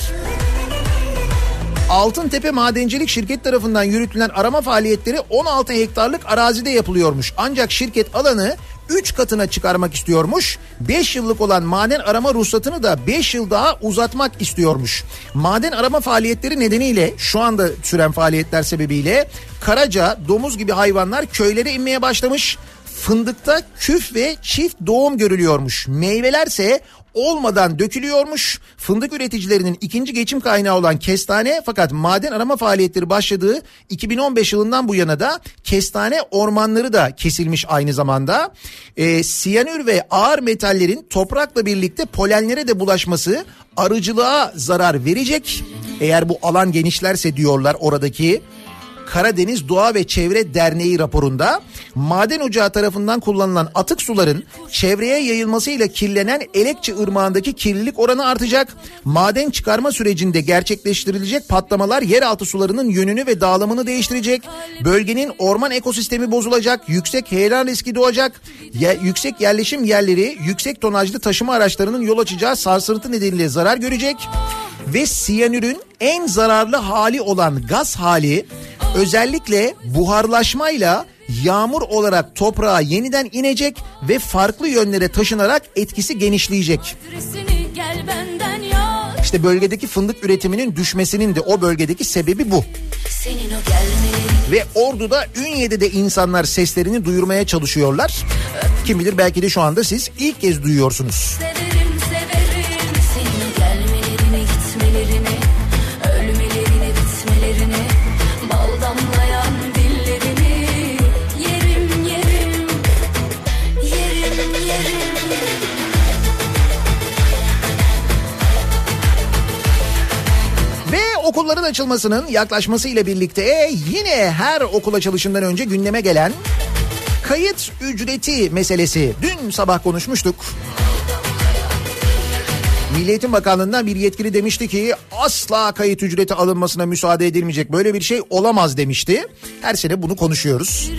Altıntepe Madencilik Şirket tarafından yürütülen arama faaliyetleri 16 hektarlık arazide yapılıyormuş. Ancak şirket alanı 3 katına çıkarmak istiyormuş. 5 yıllık olan maden arama ruhsatını da 5 yıl daha uzatmak istiyormuş. Maden arama faaliyetleri nedeniyle şu anda süren faaliyetler sebebiyle karaca, domuz gibi hayvanlar köylere inmeye başlamış. Fındıkta küf ve çift doğum görülüyormuş. Meyvelerse olmadan dökülüyormuş. Fındık üreticilerinin ikinci geçim kaynağı olan kestane fakat maden arama faaliyetleri başladığı 2015 yılından bu yana da kestane ormanları da kesilmiş aynı zamanda. Ee, siyanür ve ağır metallerin toprakla birlikte polenlere de bulaşması arıcılığa zarar verecek. Eğer bu alan genişlerse diyorlar oradaki Karadeniz Doğa ve Çevre Derneği raporunda maden ocağı tarafından kullanılan atık suların çevreye yayılmasıyla kirlenen Elekçi Irmağı'ndaki kirlilik oranı artacak. Maden çıkarma sürecinde gerçekleştirilecek patlamalar yeraltı sularının yönünü ve dağılımını değiştirecek. Bölgenin orman ekosistemi bozulacak, yüksek heyelan riski doğacak. Ye- yüksek yerleşim yerleri, yüksek tonajlı taşıma araçlarının yol açacağı sarsıntı nedeniyle zarar görecek. Ve siyanürün en zararlı hali olan gaz hali özellikle buharlaşmayla yağmur olarak toprağa yeniden inecek ve farklı yönlere taşınarak etkisi genişleyecek. İşte bölgedeki fındık üretiminin düşmesinin de o bölgedeki sebebi bu. Ve Ordu'da Ünye'de de insanlar seslerini duyurmaya çalışıyorlar. Kim bilir belki de şu anda siz ilk kez duyuyorsunuz. severim okulların açılmasının yaklaşmasıyla birlikte yine her okul açılışından önce gündeme gelen kayıt ücreti meselesi. Dün sabah konuşmuştuk. Milli Eğitim Bakanlığı'ndan bir yetkili demişti ki asla kayıt ücreti alınmasına müsaade edilmeyecek. Böyle bir şey olamaz demişti. Her sene bunu konuşuyoruz.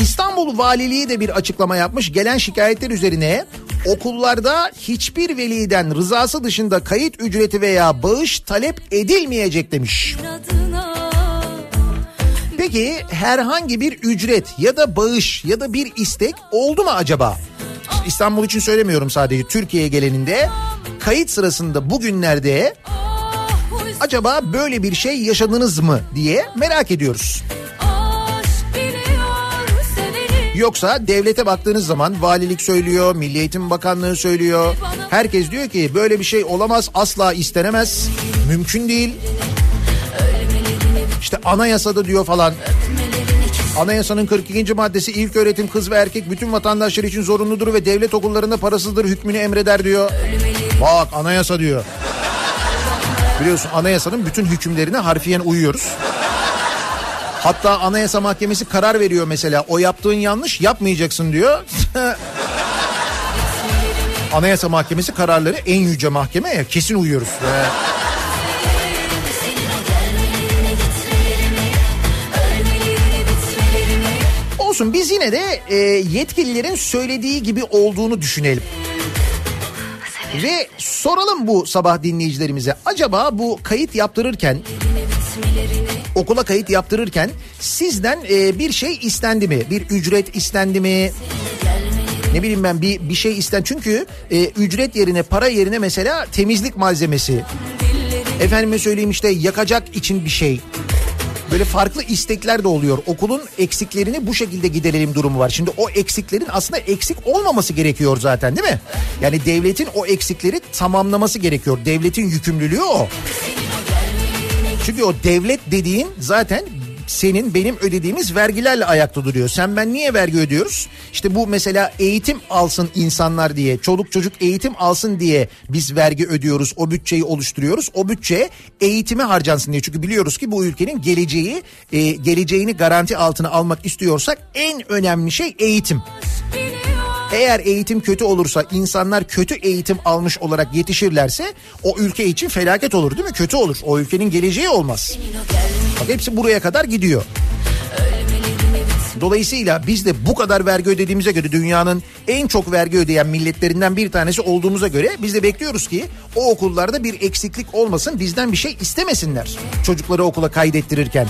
İstanbul Valiliği de bir açıklama yapmış. Gelen şikayetler üzerine okullarda hiçbir veliden rızası dışında kayıt ücreti veya bağış talep edilmeyecek demiş. Peki herhangi bir ücret ya da bağış ya da bir istek oldu mu acaba? İstanbul için söylemiyorum sadece Türkiye geleninde kayıt sırasında bugünlerde Ah, acaba böyle bir şey yaşadınız mı diye merak ediyoruz. Yoksa devlete baktığınız zaman valilik söylüyor, Milli Eğitim Bakanlığı söylüyor. Herkes diyor ki böyle bir şey olamaz, asla istenemez, mümkün değil. İşte anayasada diyor falan. Anayasanın 42. maddesi ilk öğretim kız ve erkek bütün vatandaşlar için zorunludur ve devlet okullarında parasızdır hükmünü emreder diyor. Bak anayasa diyor. Biliyorsun anayasanın bütün hükümlerine harfiyen uyuyoruz. Hatta Anayasa Mahkemesi karar veriyor mesela. O yaptığın yanlış yapmayacaksın diyor. Anayasa Mahkemesi kararları en yüce mahkeme ya kesin uyuyoruz. Olsun biz yine de e, yetkililerin söylediği gibi olduğunu düşünelim. Ve soralım bu sabah dinleyicilerimize. Acaba bu kayıt yaptırırken okula kayıt yaptırırken sizden e, bir şey istendi mi? Bir ücret istendi mi? Ne bileyim ben bir bir şey isten çünkü e, ücret yerine para yerine mesela temizlik malzemesi. Efendime söyleyeyim işte yakacak için bir şey. Böyle farklı istekler de oluyor. Okulun eksiklerini bu şekilde giderelim durumu var. Şimdi o eksiklerin aslında eksik olmaması gerekiyor zaten değil mi? Yani devletin o eksikleri tamamlaması gerekiyor. Devletin yükümlülüğü o. Çünkü o devlet dediğin zaten senin benim ödediğimiz vergilerle ayakta duruyor. Sen ben niye vergi ödüyoruz? İşte bu mesela eğitim alsın insanlar diye, çoluk çocuk eğitim alsın diye biz vergi ödüyoruz. O bütçeyi oluşturuyoruz. O bütçe eğitime harcansın diye. Çünkü biliyoruz ki bu ülkenin geleceği, e, geleceğini garanti altına almak istiyorsak en önemli şey eğitim. Eğer eğitim kötü olursa insanlar kötü eğitim almış olarak yetişirlerse o ülke için felaket olur değil mi? Kötü olur. O ülkenin geleceği olmaz. Bak hepsi buraya kadar gidiyor. Dolayısıyla biz de bu kadar vergi ödediğimize göre dünyanın en çok vergi ödeyen milletlerinden bir tanesi olduğumuza göre biz de bekliyoruz ki o okullarda bir eksiklik olmasın bizden bir şey istemesinler çocukları okula kaydettirirken.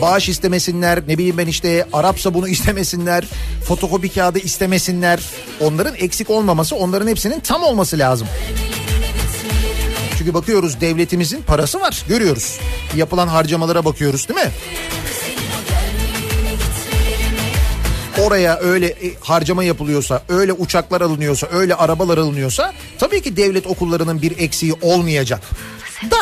Bağış istemesinler ne bileyim ben işte Arap sabunu istemesinler fotokopi kağıdı istemesinler onların eksik olmaması onların hepsinin tam olması lazım. Çünkü bakıyoruz devletimizin parası var görüyoruz. Yapılan harcamalara bakıyoruz değil mi? Oraya öyle e, harcama yapılıyorsa, öyle uçaklar alınıyorsa, öyle arabalar alınıyorsa tabii ki devlet okullarının bir eksiği olmayacak. Da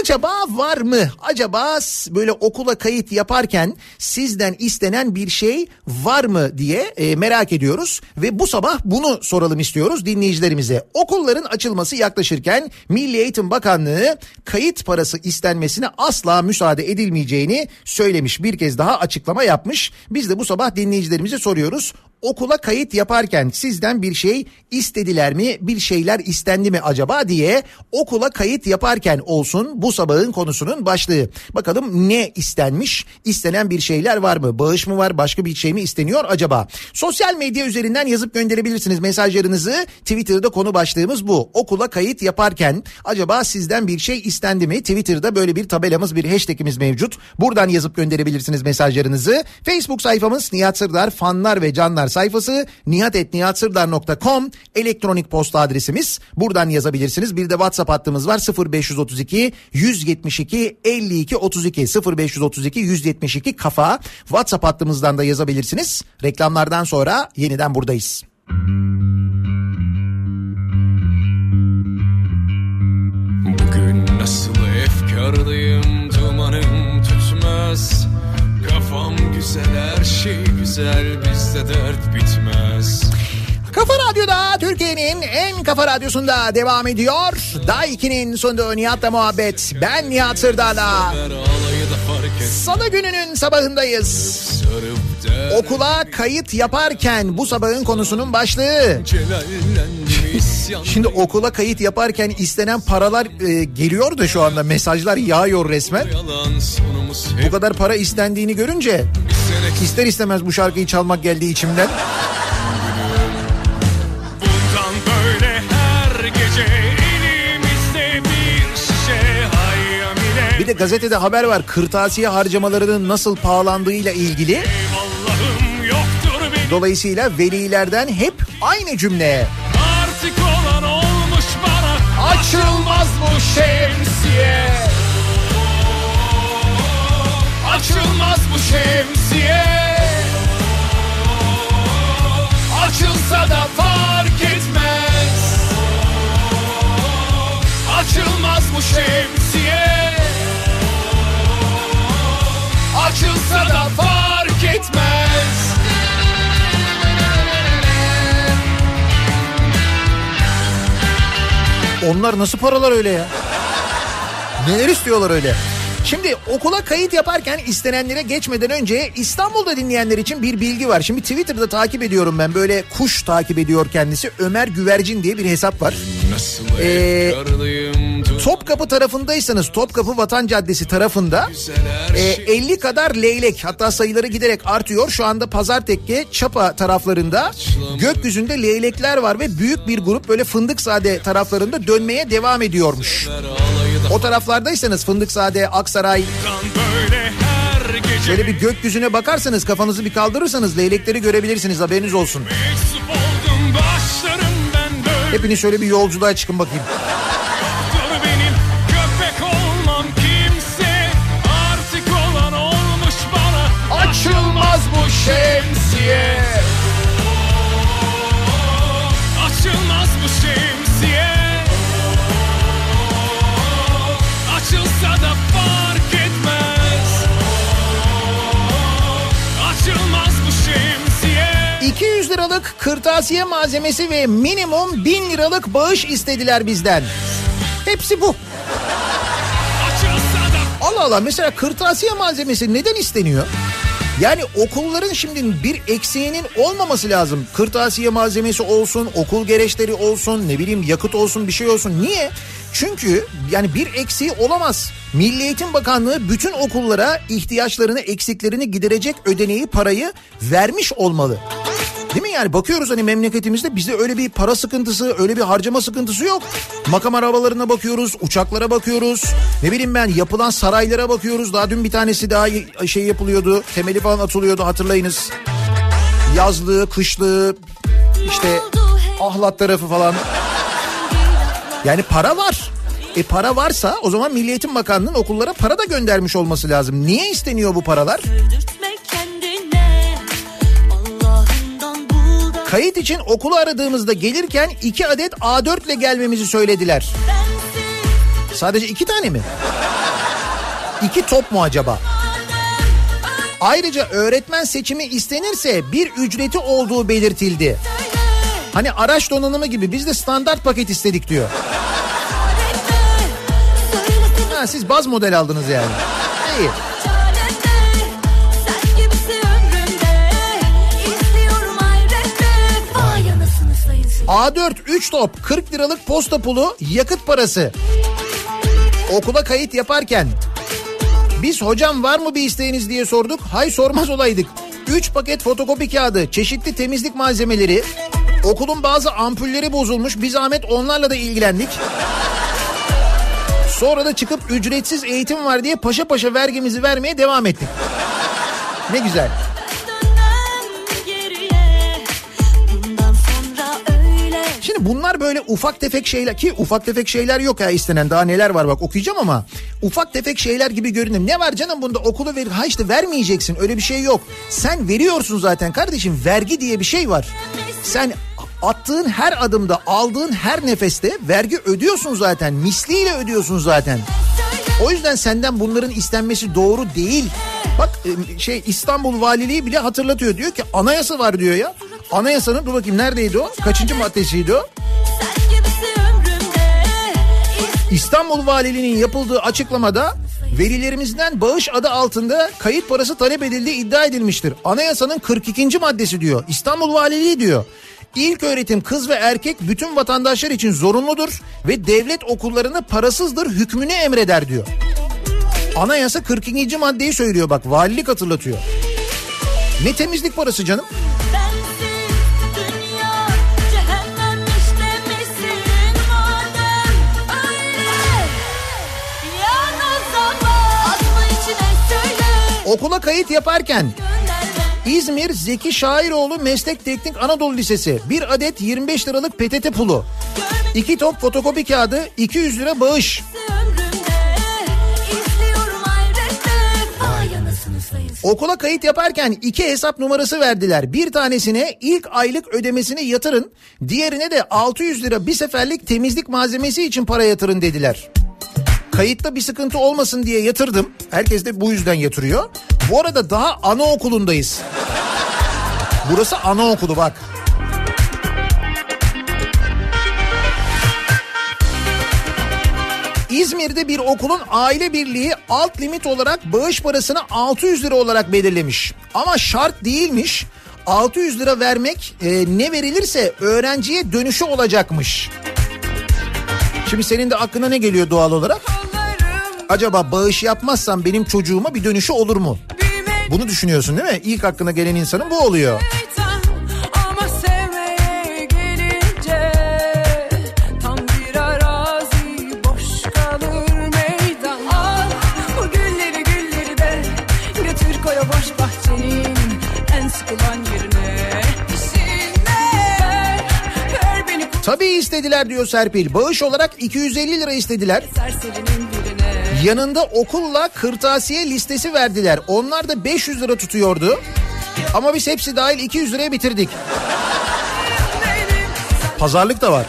acaba var mı? Acaba böyle okula kayıt yaparken sizden istenen bir şey var mı diye e, merak ediyoruz ve bu sabah bunu soralım istiyoruz dinleyicilerimize. Okulların açılması yaklaşırken Milli Eğitim Bakanlığı kayıt parası istenmesine asla müsaade edilmeyeceğini söylemiş. Bir kez daha açıklama yapmış. Biz de bu sabah dinleyicilerimize soruyoruz. Okula kayıt yaparken sizden bir şey istediler mi bir şeyler istendi mi acaba diye okula kayıt yaparken olsun bu sabahın konusunun başlığı. Bakalım ne istenmiş istenen bir şeyler var mı bağış mı var başka bir şey mi isteniyor acaba? Sosyal medya üzerinden yazıp gönderebilirsiniz mesajlarınızı Twitter'da konu başlığımız bu. Okula kayıt yaparken acaba sizden bir şey istendi mi? Twitter'da böyle bir tabelamız bir hashtagimiz mevcut. Buradan yazıp gönderebilirsiniz mesajlarınızı. Facebook sayfamız Nihat Sırdar fanlar ve canlar sayfası nihatetnihatsırdar.com elektronik posta adresimiz. Buradan yazabilirsiniz. Bir de WhatsApp hattımız var 0532 172 52 32 0532 172 kafa. WhatsApp hattımızdan da yazabilirsiniz. Reklamlardan sonra yeniden buradayız. Bugün nasıl efkarlıyım dumanım tutmaz Kafam güzel her şey güzel bizde dert bitmez Kafa Radyo'da Türkiye'nin en kafa radyosunda devam ediyor. 2'nin sunduğu Nihat'la muhabbet. Ben Nihat Sırdar'la. Salı gününün sabahındayız. Okula kayıt yaparken bu sabahın konusunun başlığı. Şimdi okula kayıt yaparken istenen paralar e, geliyor da şu anda mesajlar yağıyor resmen. Bu kadar para istendiğini görünce ister istemez bu şarkıyı çalmak geldi içimden. Bir de gazetede haber var kırtasiye harcamalarının nasıl pahalandığıyla ilgili. Dolayısıyla velilerden hep aynı cümle. Açılmaz bu şemsiye. Açılmaz bu şemsiye. Açılsa da fark etmez. Açılmaz bu şemsiye. Açılsa da fark etmez Onlar nasıl paralar öyle ya? Neler istiyorlar öyle? Şimdi okula kayıt yaparken istenenlere geçmeden önce İstanbul'da dinleyenler için bir bilgi var. Şimdi Twitter'da takip ediyorum ben böyle kuş takip ediyor kendisi. Ömer Güvercin diye bir hesap var. Nasıl Ee, Topkapı tarafındaysanız Topkapı Vatan Caddesi tarafında e, şey 50 kadar leylek hatta sayıları giderek artıyor. Şu anda Pazartekke, Çapa taraflarında gökyüzünde leylekler var ve büyük bir grup böyle Fındıkzade taraflarında dönmeye devam ediyormuş. Da O taraflardaysanız Fındıkzade, Aksaray şöyle bir gökyüzüne bakarsanız kafanızı bir kaldırırsanız leylekleri görebilirsiniz haberiniz olsun. Hepiniz şöyle bir yolculuğa çıkın bakayım. Kırtasiye malzemesi ve minimum 1000 liralık bağış istediler bizden. Hepsi bu. Allah Allah mesela kırtasiye malzemesi neden isteniyor? Yani okulların şimdi bir eksiğinin olmaması lazım. Kırtasiye malzemesi olsun, okul gereçleri olsun, ne bileyim yakıt olsun bir şey olsun. Niye? Çünkü yani bir eksiği olamaz. Milli Eğitim Bakanlığı bütün okullara ihtiyaçlarını, eksiklerini giderecek ödeneği, parayı vermiş olmalı. Değil mi yani bakıyoruz hani memleketimizde bizde öyle bir para sıkıntısı öyle bir harcama sıkıntısı yok. Makam arabalarına bakıyoruz uçaklara bakıyoruz ne bileyim ben yapılan saraylara bakıyoruz. Daha dün bir tanesi daha şey yapılıyordu temeli falan atılıyordu hatırlayınız. Yazlığı kışlığı işte ahlat tarafı falan. Yani para var. E para varsa o zaman Milli Eğitim Bakanlığı'nın okullara para da göndermiş olması lazım. Niye isteniyor bu paralar? Kayıt için okulu aradığımızda gelirken iki adet A4 ile gelmemizi söylediler. Sadece iki tane mi? İki top mu acaba? Ayrıca öğretmen seçimi istenirse bir ücreti olduğu belirtildi. Hani araç donanımı gibi biz de standart paket istedik diyor. Ha, siz baz model aldınız yani. İyi. A4 3 top 40 liralık posta pulu yakıt parası. Okula kayıt yaparken biz hocam var mı bir isteğiniz diye sorduk. Hay sormaz olaydık. 3 paket fotokopi kağıdı, çeşitli temizlik malzemeleri, okulun bazı ampulleri bozulmuş. Bir zahmet onlarla da ilgilendik. Sonra da çıkıp ücretsiz eğitim var diye paşa paşa vergimizi vermeye devam ettik. Ne güzel. Şimdi bunlar böyle ufak tefek şeyler ki ufak tefek şeyler yok ya istenen daha neler var bak okuyacağım ama ufak tefek şeyler gibi görünüm. Ne var canım bunda okulu ver ha işte vermeyeceksin öyle bir şey yok. Sen veriyorsun zaten kardeşim vergi diye bir şey var. Sen attığın her adımda aldığın her nefeste vergi ödüyorsun zaten misliyle ödüyorsun zaten. O yüzden senden bunların istenmesi doğru değil. Bak e, şey İstanbul Valiliği bile hatırlatıyor. Diyor ki anayasa var diyor ya. Anayasanın dur bakayım neredeydi o? Kaçıncı maddesiydi o? İstanbul Valiliğinin yapıldığı açıklamada velilerimizden bağış adı altında kayıt parası talep edildiği iddia edilmiştir. Anayasanın 42. maddesi diyor. İstanbul Valiliği diyor. İlk öğretim kız ve erkek bütün vatandaşlar için zorunludur ve devlet okullarını parasızdır hükmünü emreder diyor. Anayasa 42. maddeyi söylüyor bak valilik hatırlatıyor. Ne temizlik parası canım? Okula kayıt yaparken İzmir Zeki Şairoğlu Meslek Teknik Anadolu Lisesi bir adet 25 liralık PTT pulu. iki top fotokopi kağıdı 200 lira bağış. Okula kayıt yaparken iki hesap numarası verdiler. Bir tanesine ilk aylık ödemesini yatırın. Diğerine de 600 lira bir seferlik temizlik malzemesi için para yatırın dediler. Kayıtta bir sıkıntı olmasın diye yatırdım. Herkes de bu yüzden yatırıyor. Bu arada daha anaokulundayız. Burası anaokulu bak. İzmir'de bir okulun aile birliği alt limit olarak bağış parasını 600 lira olarak belirlemiş. Ama şart değilmiş. 600 lira vermek e, ne verilirse öğrenciye dönüşü olacakmış. Şimdi senin de aklına ne geliyor doğal olarak? Acaba bağış yapmazsam benim çocuğuma bir dönüşü olur mu? Bunu düşünüyorsun değil mi? İlk aklına gelen insanın bu oluyor. Tabii istediler diyor Serpil. Bağış olarak 250 lira istediler. Yanında okulla kırtasiye listesi verdiler. Onlar da 500 lira tutuyordu. Ama biz hepsi dahil 200 liraya bitirdik. Pazarlık da var.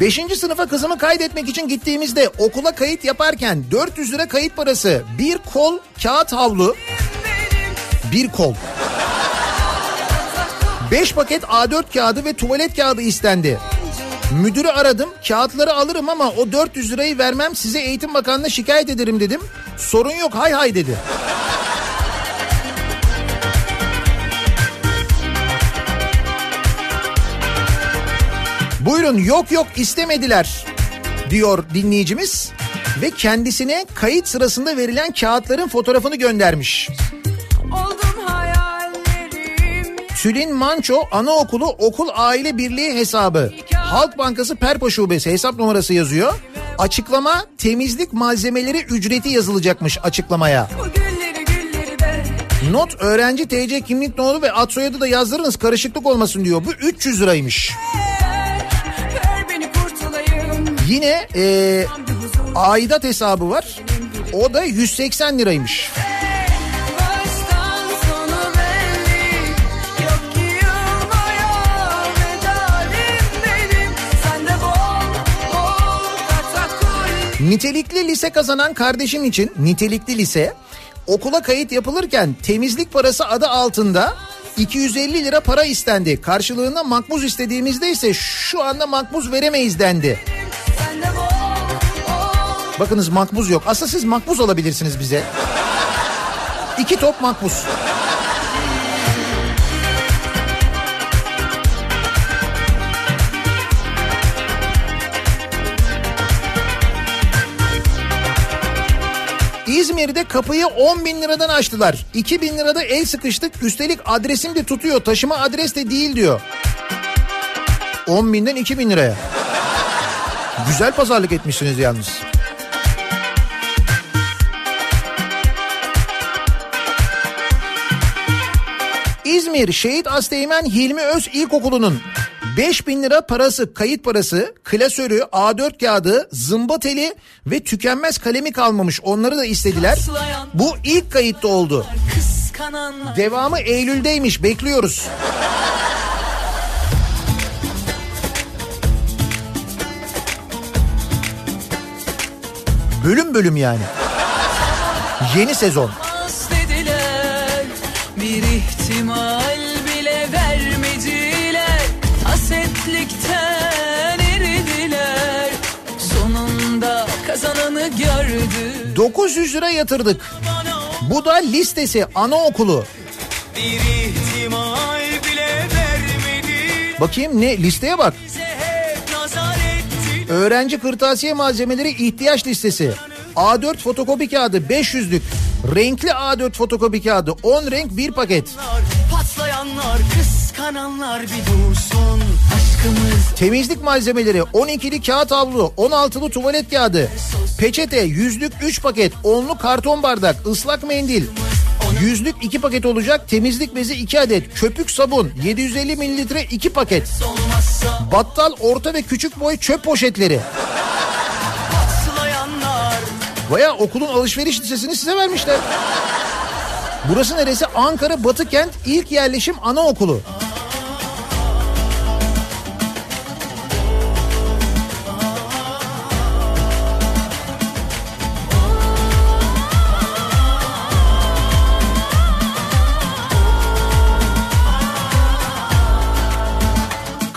Beşinci sınıfa kızımı kaydetmek için gittiğimizde okula kayıt yaparken 400 lira kayıt parası, bir kol kağıt havlu, bir kol. 5 paket A4 kağıdı ve tuvalet kağıdı istendi. Müdürü aradım kağıtları alırım ama o 400 lirayı vermem size eğitim bakanlığına şikayet ederim dedim. Sorun yok hay hay dedi. Buyurun yok yok istemediler diyor dinleyicimiz ve kendisine kayıt sırasında verilen kağıtların fotoğrafını göndermiş. Tülin Manço Anaokulu Okul Aile Birliği hesabı. Halk Bankası Perpa Şubesi hesap numarası yazıyor. Açıklama temizlik malzemeleri ücreti yazılacakmış açıklamaya. Not öğrenci TC kimlik nolu ve ad soyadı da yazdırınız karışıklık olmasın diyor. Bu 300 liraymış. Yine huzur aidat hesabı var. O da 180 liraymış. baştan Nitelikli lise kazanan kardeşim için nitelikli lise okula kayıt yapılırken temizlik parası adı altında 250 lira para istendi. Karşılığında makbuz istediğimizde ise şu anda makbuz veremeyiz dendi. Bakınız makbuz yok. Aslında siz makbuz olabilirsiniz bize. İki top makbuz. İzmir'de kapıyı 10 bin liradan açtılar. 2 bin lirada el sıkıştık. Üstelik adresim de tutuyor. Taşıma adres de değil diyor. 10 binden 2 bin liraya. Güzel pazarlık etmişsiniz yalnız. İzmir Şehit Asteğmen Hilmi Öz İlkokulu'nun 5 bin lira parası, kayıt parası, klasörü, A4 kağıdı, zımba teli ve tükenmez kalemi kalmamış. Onları da istediler. Bu ilk kayıtta oldu. Devamı Eylül'deymiş. Bekliyoruz. Bölüm bölüm yani. Yeni sezon. 900 lira yatırdık. Bu da listesi anaokulu. Bakayım ne listeye bak. Öğrenci kırtasiye malzemeleri ihtiyaç listesi. A4 fotokopi kağıdı 500'lük. Renkli A4 fotokopi kağıdı 10 renk bir paket. Patlayanlar kıskananlar bir dursun Aşkımız Temizlik malzemeleri 12'li kağıt havlu, 16'lı tuvalet kağıdı, peçete, yüzlük 3 paket, 10'lu karton bardak, ıslak mendil, yüzlük 2 paket olacak, temizlik bezi 2 adet, köpük sabun, 750 mililitre 2 paket, battal, orta ve küçük boy çöp poşetleri. Baya okulun alışveriş listesini size vermişler. Burası neresi? Ankara Batıkent ilk yerleşim anaokulu.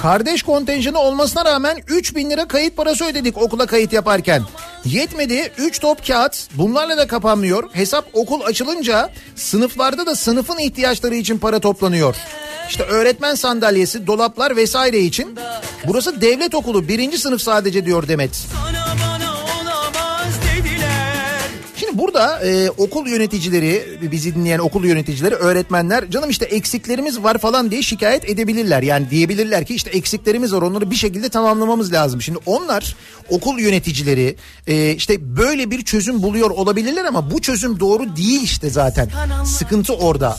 Kardeş kontenjanı olmasına rağmen 3 bin lira kayıt parası ödedik okula kayıt yaparken. Yetmedi 3 top kağıt bunlarla da kapanmıyor. Hesap okul açılınca sınıflarda da sınıfın ihtiyaçları için para toplanıyor. İşte öğretmen sandalyesi, dolaplar vesaire için. Burası devlet okulu birinci sınıf sadece diyor Demet. Sana burada e, okul yöneticileri, bizi dinleyen okul yöneticileri, öğretmenler canım işte eksiklerimiz var falan diye şikayet edebilirler. Yani diyebilirler ki işte eksiklerimiz var onları bir şekilde tamamlamamız lazım. Şimdi onlar okul yöneticileri e, işte böyle bir çözüm buluyor olabilirler ama bu çözüm doğru değil işte zaten. Sıkıntı orada.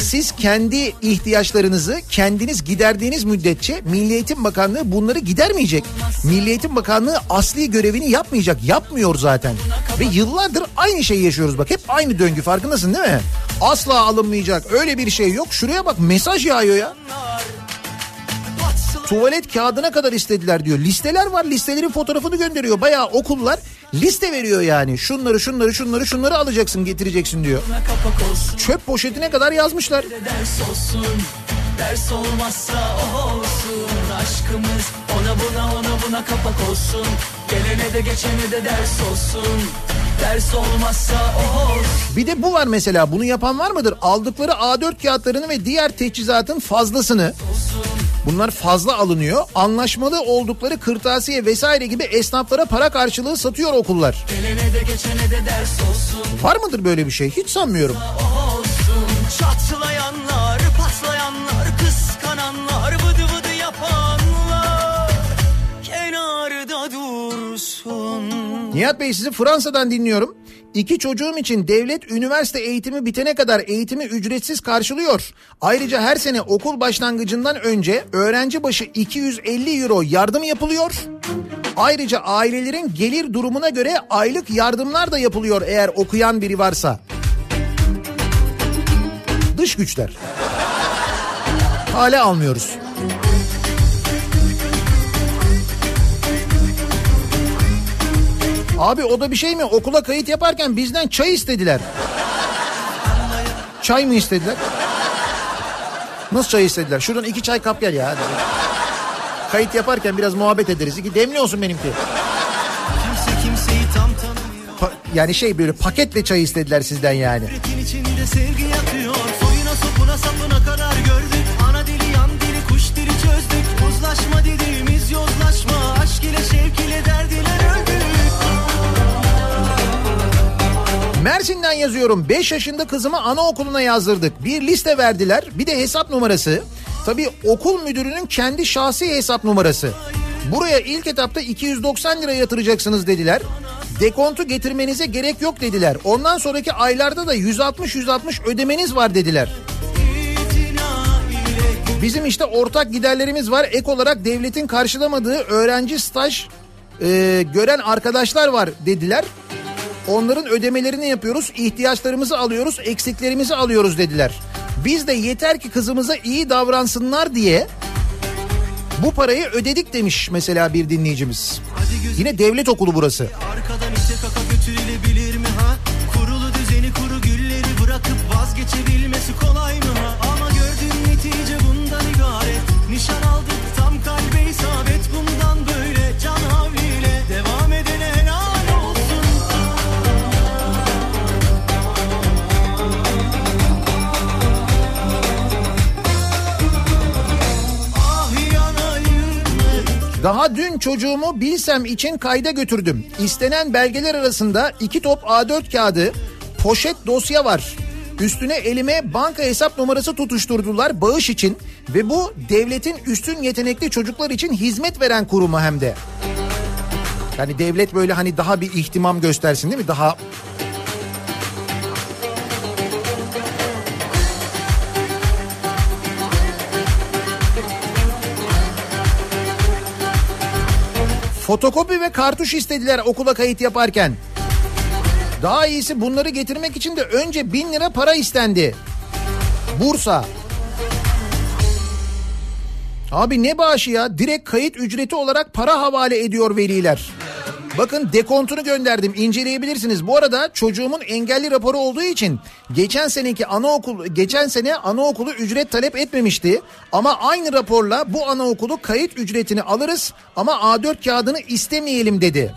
Siz kendi ihtiyaçlarınızı kendiniz giderdiğiniz müddetçe Milli Eğitim Bakanlığı bunları gidermeyecek. Milli Eğitim Bakanlığı asli görevini yapmayacak. Yapmıyor zaten. Ve yıllardır aynı şeyi yaşıyoruz bak. Hep aynı döngü farkındasın değil mi? Asla alınmayacak. Öyle bir şey yok. Şuraya bak mesaj yağıyor ya. Tuvalet kağıdına kadar istediler diyor. Listeler var listelerin fotoğrafını gönderiyor. Bayağı okullar liste veriyor yani. Şunları şunları şunları şunları alacaksın getireceksin diyor. olsun Çöp poşetine kadar yazmışlar. ders olsun Ders olmazsa olsun Aşkımız ona buna ona buna kapak olsun Gelene de geçene de ders olsun Ders olmazsa o olsun Bir de bu var mesela bunu yapan var mıdır? Aldıkları A4 kağıtlarını ve diğer teçhizatın fazlasını bunlar fazla alınıyor. Anlaşmalı oldukları kırtasiye vesaire gibi esnaflara para karşılığı satıyor okullar. De de Var mıdır böyle bir şey? Hiç sanmıyorum. Olsun Çatlayanlar Nihat Bey sizi Fransa'dan dinliyorum. İki çocuğum için devlet üniversite eğitimi bitene kadar eğitimi ücretsiz karşılıyor. Ayrıca her sene okul başlangıcından önce öğrenci başı 250 euro yardım yapılıyor. Ayrıca ailelerin gelir durumuna göre aylık yardımlar da yapılıyor eğer okuyan biri varsa. Dış güçler. Hala almıyoruz. Abi o da bir şey mi? Okula kayıt yaparken bizden çay istediler. Çay mı istediler? Nasıl çay istediler? Şuradan iki çay kap gel ya. Hadi. Kayıt yaparken biraz muhabbet ederiz. İki demli olsun benimki. Kimse kimseyi tam tanımıyor Yani şey böyle paketle çay istediler sizden yani. Yürekin içinde sevgi yatıyor Soyuna sopuna sapına kadar Mersin'den yazıyorum. 5 yaşında kızımı anaokuluna yazdırdık. Bir liste verdiler. Bir de hesap numarası. Tabii okul müdürünün kendi şahsi hesap numarası. Buraya ilk etapta 290 lira yatıracaksınız dediler. Dekontu getirmenize gerek yok dediler. Ondan sonraki aylarda da 160-160 ödemeniz var dediler. Bizim işte ortak giderlerimiz var. Ek olarak devletin karşılamadığı öğrenci staj e, gören arkadaşlar var dediler. Onların ödemelerini yapıyoruz, ihtiyaçlarımızı alıyoruz, eksiklerimizi alıyoruz dediler. Biz de yeter ki kızımıza iyi davransınlar diye bu parayı ödedik demiş mesela bir dinleyicimiz. Yine devlet okulu burası. Arkadan ite kaka götürülebilir mi ha? Kurulu düzeni kuru gülleri bırakıp vazgeçebilmesi kolay mı ha? Ama gördüğün netice bundan ibaret Nişan aldık Daha dün çocuğumu bilsem için kayda götürdüm. İstenen belgeler arasında iki top A4 kağıdı, poşet dosya var. Üstüne elime banka hesap numarası tutuşturdular bağış için ve bu devletin üstün yetenekli çocuklar için hizmet veren kurumu hem de. Yani devlet böyle hani daha bir ihtimam göstersin değil mi? Daha Fotokopi ve kartuş istediler okula kayıt yaparken. Daha iyisi bunları getirmek için de önce bin lira para istendi. Bursa. Abi ne bağışı ya? Direkt kayıt ücreti olarak para havale ediyor veliler. Bakın dekontunu gönderdim inceleyebilirsiniz. Bu arada çocuğumun engelli raporu olduğu için geçen seneki anaokul geçen sene anaokulu ücret talep etmemişti. Ama aynı raporla bu anaokulu kayıt ücretini alırız ama A4 kağıdını istemeyelim dedi.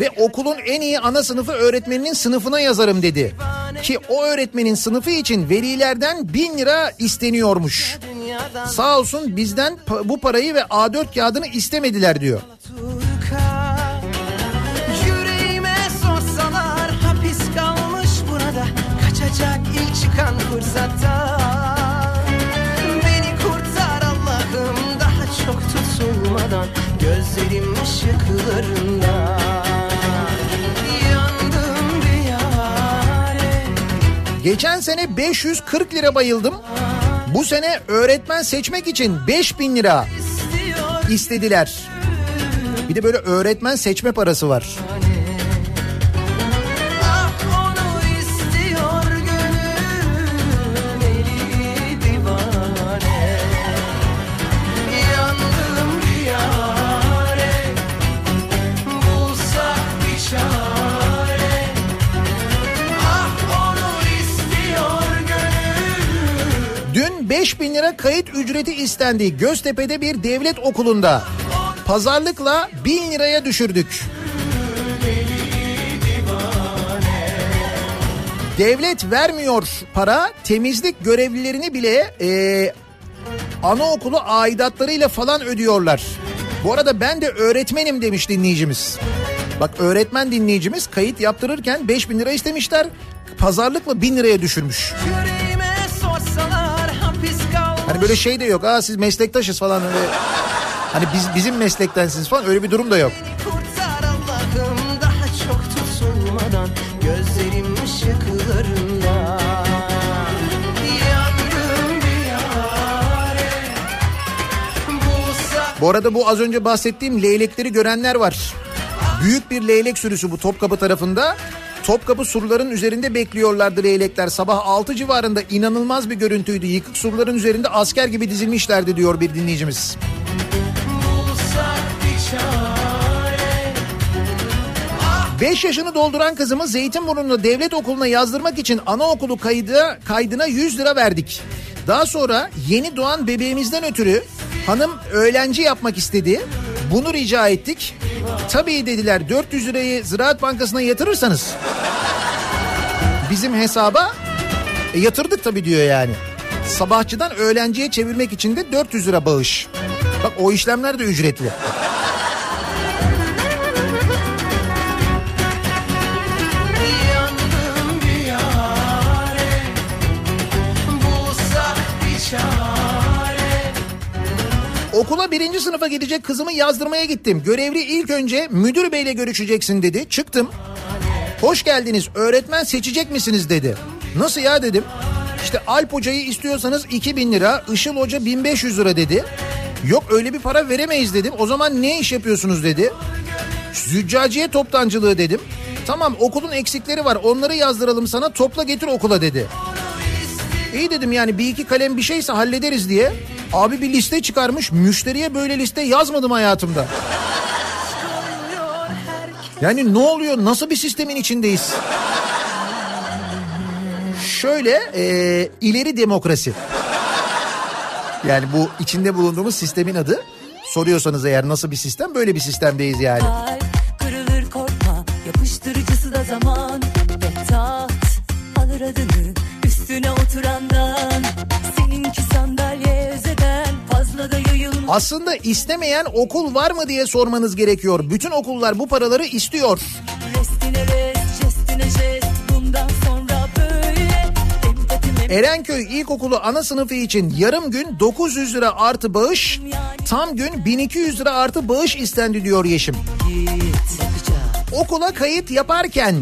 Ve okulun en iyi ana sınıfı öğretmeninin sınıfına yazarım dedi. Ki o öğretmenin sınıfı için velilerden bin lira isteniyormuş. Sağ olsun bizden bu parayı ve A4 kağıdını istemediler diyor. Kaçacak ilk çıkan fırsatta Beni kurtar Allah'ım daha çok tutulmadan Gözlerim ışıklarında Yandım bir yare Geçen sene 540 lira bayıldım. Bu sene öğretmen seçmek için 5000 lira istediler. Bir de böyle öğretmen seçme parası var. 5 bin lira kayıt ücreti istendi. Göztepe'de bir devlet okulunda. Pazarlıkla bin liraya düşürdük. Devlet vermiyor para temizlik görevlilerini bile e, anaokulu aidatlarıyla falan ödüyorlar. Bu arada ben de öğretmenim demiş dinleyicimiz. Bak öğretmen dinleyicimiz kayıt yaptırırken 5 bin lira istemişler. Pazarlıkla bin liraya düşürmüş. Yüreğim Hani böyle şey de yok. Aa siz meslektaşız falan öyle. Hani biz bizim meslektensiniz falan öyle bir durum da yok. Gözlerim ışıklarında Bu arada bu az önce bahsettiğim leylekleri görenler var. Büyük bir leylek sürüsü bu Topkapı tarafında. Topkapı surların üzerinde bekliyorlardı leylekler. Sabah 6 civarında inanılmaz bir görüntüydü. Yıkık surların üzerinde asker gibi dizilmişlerdi diyor bir dinleyicimiz. 5 yaşını dolduran kızımı Zeytinburnu'nda devlet okuluna yazdırmak için anaokulu kaydı, kaydına 100 lira verdik. Daha sonra yeni doğan bebeğimizden ötürü hanım öğlenci yapmak istedi. Bunu rica ettik. Tabii dediler 400 lirayı Ziraat Bankası'na yatırırsanız bizim hesaba e, yatırdık tabii diyor yani. Sabahçıdan öğlenciye çevirmek için de 400 lira bağış. Bak o işlemler de ücretli. Okula birinci sınıfa gidecek kızımı yazdırmaya gittim. Görevli ilk önce müdür beyle görüşeceksin dedi. Çıktım. Hoş geldiniz öğretmen seçecek misiniz dedi. Nasıl ya dedim. İşte Alp hocayı istiyorsanız 2000 lira, Işıl hoca 1500 lira dedi. Yok öyle bir para veremeyiz dedim. O zaman ne iş yapıyorsunuz dedi. Züccaciye toptancılığı dedim. Tamam okulun eksikleri var onları yazdıralım sana topla getir okula dedi. İyi dedim yani bir iki kalem bir şeyse hallederiz diye. Abi bir liste çıkarmış müşteriye böyle liste yazmadım hayatımda. Yani ne oluyor nasıl bir sistemin içindeyiz? Şöyle e, ileri demokrasi. Yani bu içinde bulunduğumuz sistemin adı. Soruyorsanız eğer nasıl bir sistem böyle bir sistemdeyiz yani. Üstüne oturandan seninki sandalye özeden fazla da yayılma Aslında istemeyen okul var mı diye sormanız gerekiyor. Bütün okullar bu paraları istiyor. restine rest jestine jest bundan sonra böyle Erenköy İlkokulu ana sınıfı için yarım gün 900 lira artı bağış, tam gün 1200 lira artı bağış istendi diyor Yeşim. git Okula kayıt yaparken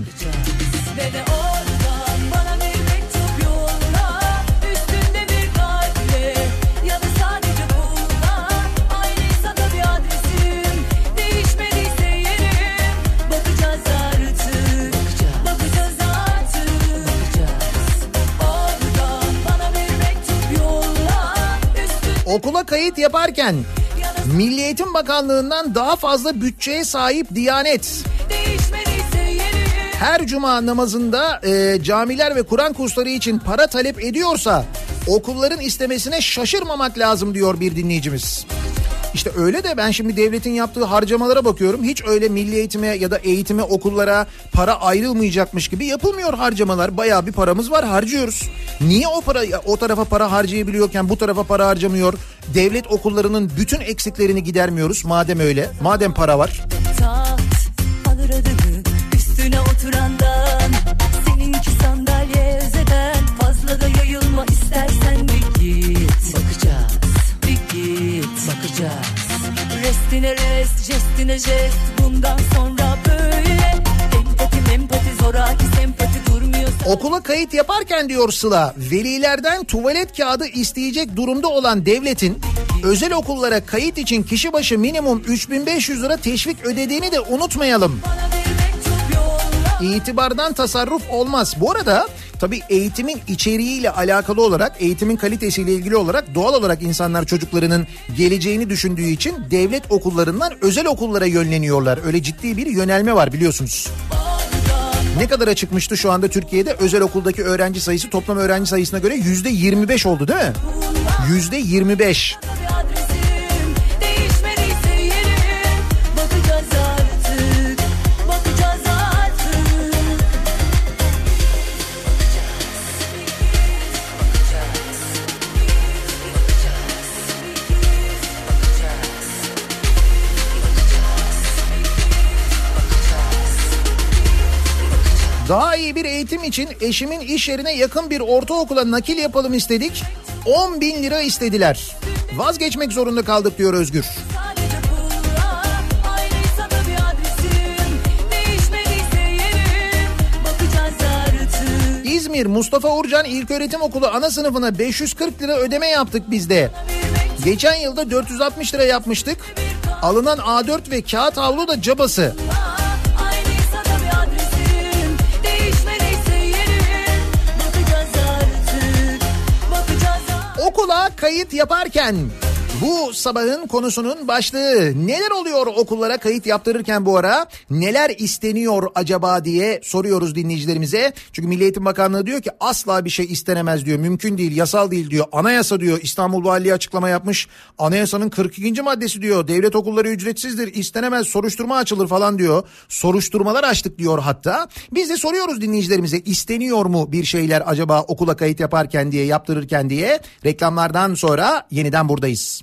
ve okula kayıt yaparken Milli Eğitim Bakanlığı'ndan daha fazla bütçeye sahip Diyanet her cuma namazında e, camiler ve Kur'an kursları için para talep ediyorsa okulların istemesine şaşırmamak lazım diyor bir dinleyicimiz. İşte öyle de ben şimdi devletin yaptığı harcamalara bakıyorum. Hiç öyle milli eğitime ya da eğitime okullara para ayrılmayacakmış gibi yapılmıyor harcamalar. Bayağı bir paramız var harcıyoruz. Niye o para o tarafa para harcayabiliyorken bu tarafa para harcamıyor? Devlet okullarının bütün eksiklerini gidermiyoruz madem öyle. Madem para var. taht alır adını üstüne oturandan restine rest jestine jest bundan sonra böyle empati empati zoraki sempati durmuyor Okula kayıt yaparken diyor Sıla, velilerden tuvalet kağıdı isteyecek durumda olan devletin özel okullara kayıt için kişi başı minimum 3500 lira teşvik ödediğini de unutmayalım. İtibardan tasarruf olmaz. Bu arada tabii eğitimin içeriğiyle alakalı olarak, eğitimin kalitesiyle ilgili olarak doğal olarak insanlar çocuklarının geleceğini düşündüğü için devlet okullarından özel okullara yönleniyorlar. Öyle ciddi bir yönelme var biliyorsunuz. Ne kadara çıkmıştı şu anda Türkiye'de özel okuldaki öğrenci sayısı toplam öğrenci sayısına göre yüzde 25 oldu değil mi? Yüzde 25. Daha iyi bir eğitim için eşimin iş yerine yakın bir ortaokula nakil yapalım istedik. 10 bin lira istediler. Vazgeçmek zorunda kaldık diyor Özgür. İzmir Mustafa Urcan İlköğretim Okulu ana sınıfına 540 lira ödeme yaptık biz de. Geçen yılda 460 lira yapmıştık. Alınan A4 ve kağıt havlu da cabası. Kayıt yaparken Bu sabahın konusunun başlığı neler oluyor okullara kayıt yaptırırken bu ara? Neler isteniyor acaba diye soruyoruz dinleyicilerimize. Çünkü Milli Eğitim Bakanlığı diyor ki asla bir şey istenemez diyor. Mümkün değil yasal değil diyor. Anayasa diyor. İstanbul Valiliği açıklama yapmış. Anayasanın 42. maddesi diyor. Devlet okulları ücretsizdir istenemez soruşturma açılır falan diyor. Soruşturmalar açtık diyor hatta. Biz de soruyoruz dinleyicilerimize isteniyor mu bir şeyler acaba okula kayıt yaparken diye yaptırırken diye? Reklamlardan sonra yeniden buradayız.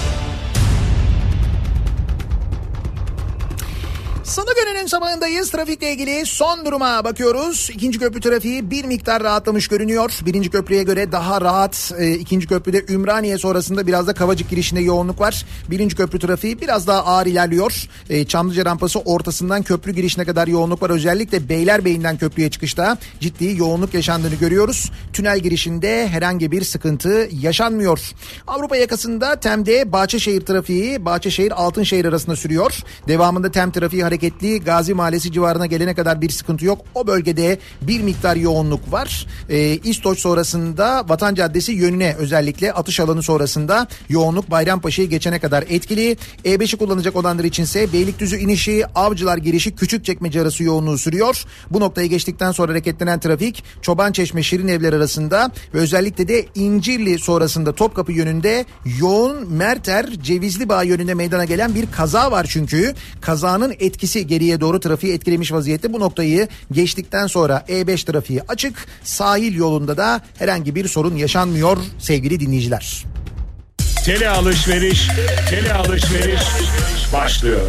Salı gününün sabahındayız. Trafikle ilgili son duruma bakıyoruz. İkinci köprü trafiği bir miktar rahatlamış görünüyor. Birinci köprüye göre daha rahat. E, ikinci köprüde Ümraniye sonrasında biraz da Kavacık girişinde yoğunluk var. Birinci köprü trafiği biraz daha ağır ilerliyor. E, Çamlıca rampası ortasından köprü girişine kadar yoğunluk var. Özellikle Beylerbeyi'nden köprüye çıkışta ciddi yoğunluk yaşandığını görüyoruz. Tünel girişinde herhangi bir sıkıntı yaşanmıyor. Avrupa yakasında Tem'de Bahçeşehir trafiği Bahçeşehir Altınşehir arasında sürüyor. Devamında Tem trafiği hareketli. Gazi Mahallesi civarına gelene kadar bir sıkıntı yok. O bölgede bir miktar yoğunluk var. Ee, İstoç sonrasında Vatan Caddesi yönüne özellikle atış alanı sonrasında yoğunluk Bayrampaşa'yı geçene kadar etkili. E5'i kullanacak olanlar içinse Beylikdüzü inişi, Avcılar girişi Küçükçekmece arası yoğunluğu sürüyor. Bu noktayı geçtikten sonra hareketlenen trafik Çobançeşme Şirin Evler arasında ve özellikle de İncirli sonrasında Topkapı yönünde yoğun Merter Cevizli Bağ yönünde meydana gelen bir kaza var çünkü. Kazanın etkisi geriye doğru trafiği etkilemiş vaziyette. Bu noktayı geçtikten sonra E5 trafiği açık. Sahil yolunda da herhangi bir sorun yaşanmıyor sevgili dinleyiciler. Tele alışveriş, tele alışveriş başlıyor.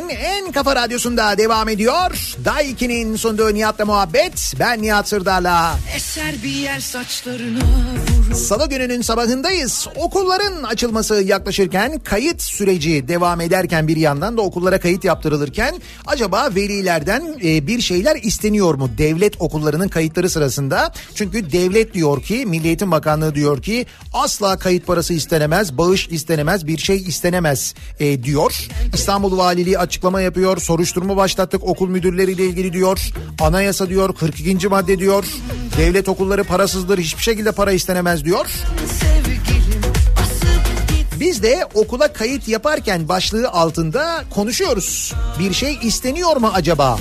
Türkiye'nin en kafa radyosunda devam ediyor. Daiki'nin sunduğu Nihat'la muhabbet. Ben Nihat Sırdar'la. Eser bir yer saçlarına vurur. Salı gününün sabahındayız. Okulların açılması yaklaşırken kayıt süreci devam ederken bir yandan da okullara kayıt yaptırılırken acaba velilerden e, bir şeyler isteniyor mu devlet okullarının kayıtları sırasında? Çünkü devlet diyor ki Milli Eğitim Bakanlığı diyor ki asla kayıt parası istenemez, bağış istenemez, bir şey istenemez e, diyor. İstanbul Valiliği açıklama yapıyor. Soruşturma başlattık okul müdürleriyle ilgili diyor. Anayasa diyor 42. madde diyor. Devlet okulları parasızdır hiçbir şekilde para istenemez diyor. Biz de okula kayıt yaparken başlığı altında konuşuyoruz. Bir şey isteniyor mu acaba?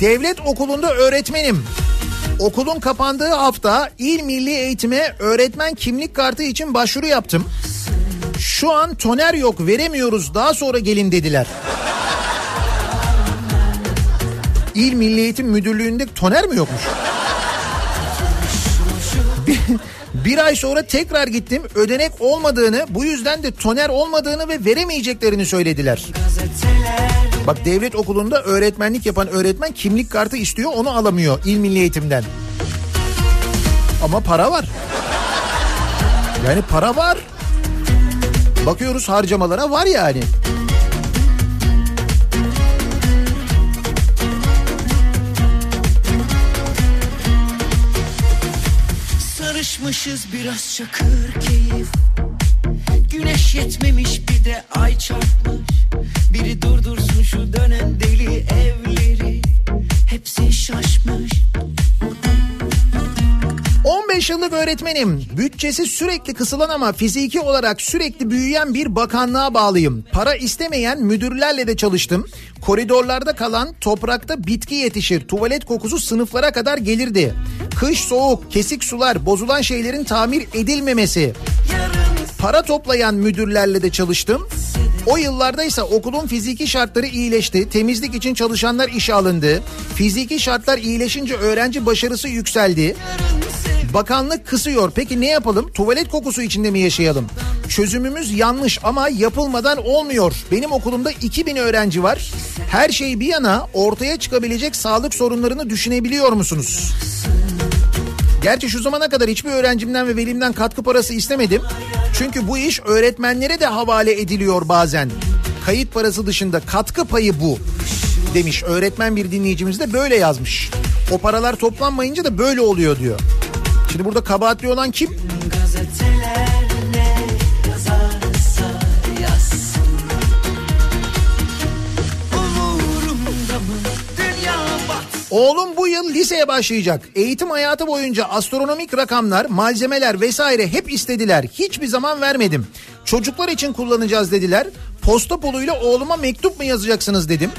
Devlet okulunda öğretmenim. Okulun kapandığı hafta İl Milli Eğitim'e öğretmen kimlik kartı için başvuru yaptım. Şu an toner yok veremiyoruz daha sonra gelin dediler. İl Milli Eğitim Müdürlüğü'nde toner mi yokmuş? Bir, bir ay sonra tekrar gittim ödenek olmadığını bu yüzden de toner olmadığını ve veremeyeceklerini söylediler. Bak devlet okulunda öğretmenlik yapan öğretmen kimlik kartı istiyor onu alamıyor İl Milli Eğitim'den. Ama para var. Yani para var. Bakıyoruz harcamalara var yani. Sarışmışız biraz çakır keyif Güneş yetmemiş bir de ay çarpmış Biri durdursun şu dönen deli evleri Hepsi şaşmış 15 yıllık öğretmenim. Bütçesi sürekli kısılan ama fiziki olarak sürekli büyüyen bir bakanlığa bağlıyım. Para istemeyen müdürlerle de çalıştım. Koridorlarda kalan toprakta bitki yetişir. Tuvalet kokusu sınıflara kadar gelirdi. Kış soğuk, kesik sular, bozulan şeylerin tamir edilmemesi. Para toplayan müdürlerle de çalıştım. O yıllarda ise okulun fiziki şartları iyileşti. Temizlik için çalışanlar işe alındı. Fiziki şartlar iyileşince öğrenci başarısı yükseldi. Bakanlık kısıyor. Peki ne yapalım? Tuvalet kokusu içinde mi yaşayalım? Çözümümüz yanlış ama yapılmadan olmuyor. Benim okulumda 2000 öğrenci var. Her şey bir yana ortaya çıkabilecek sağlık sorunlarını düşünebiliyor musunuz? Gerçi şu zamana kadar hiçbir öğrencimden ve velimden katkı parası istemedim. Çünkü bu iş öğretmenlere de havale ediliyor bazen. Kayıt parası dışında katkı payı bu demiş. Öğretmen bir dinleyicimiz de böyle yazmış. O paralar toplanmayınca da böyle oluyor diyor. Şimdi burada kabahatli olan kim? Oğlum bu yıl liseye başlayacak. Eğitim hayatı boyunca astronomik rakamlar, malzemeler vesaire hep istediler. Hiçbir zaman vermedim. Çocuklar için kullanacağız dediler. Posta poluyla oğluma mektup mu yazacaksınız dedim.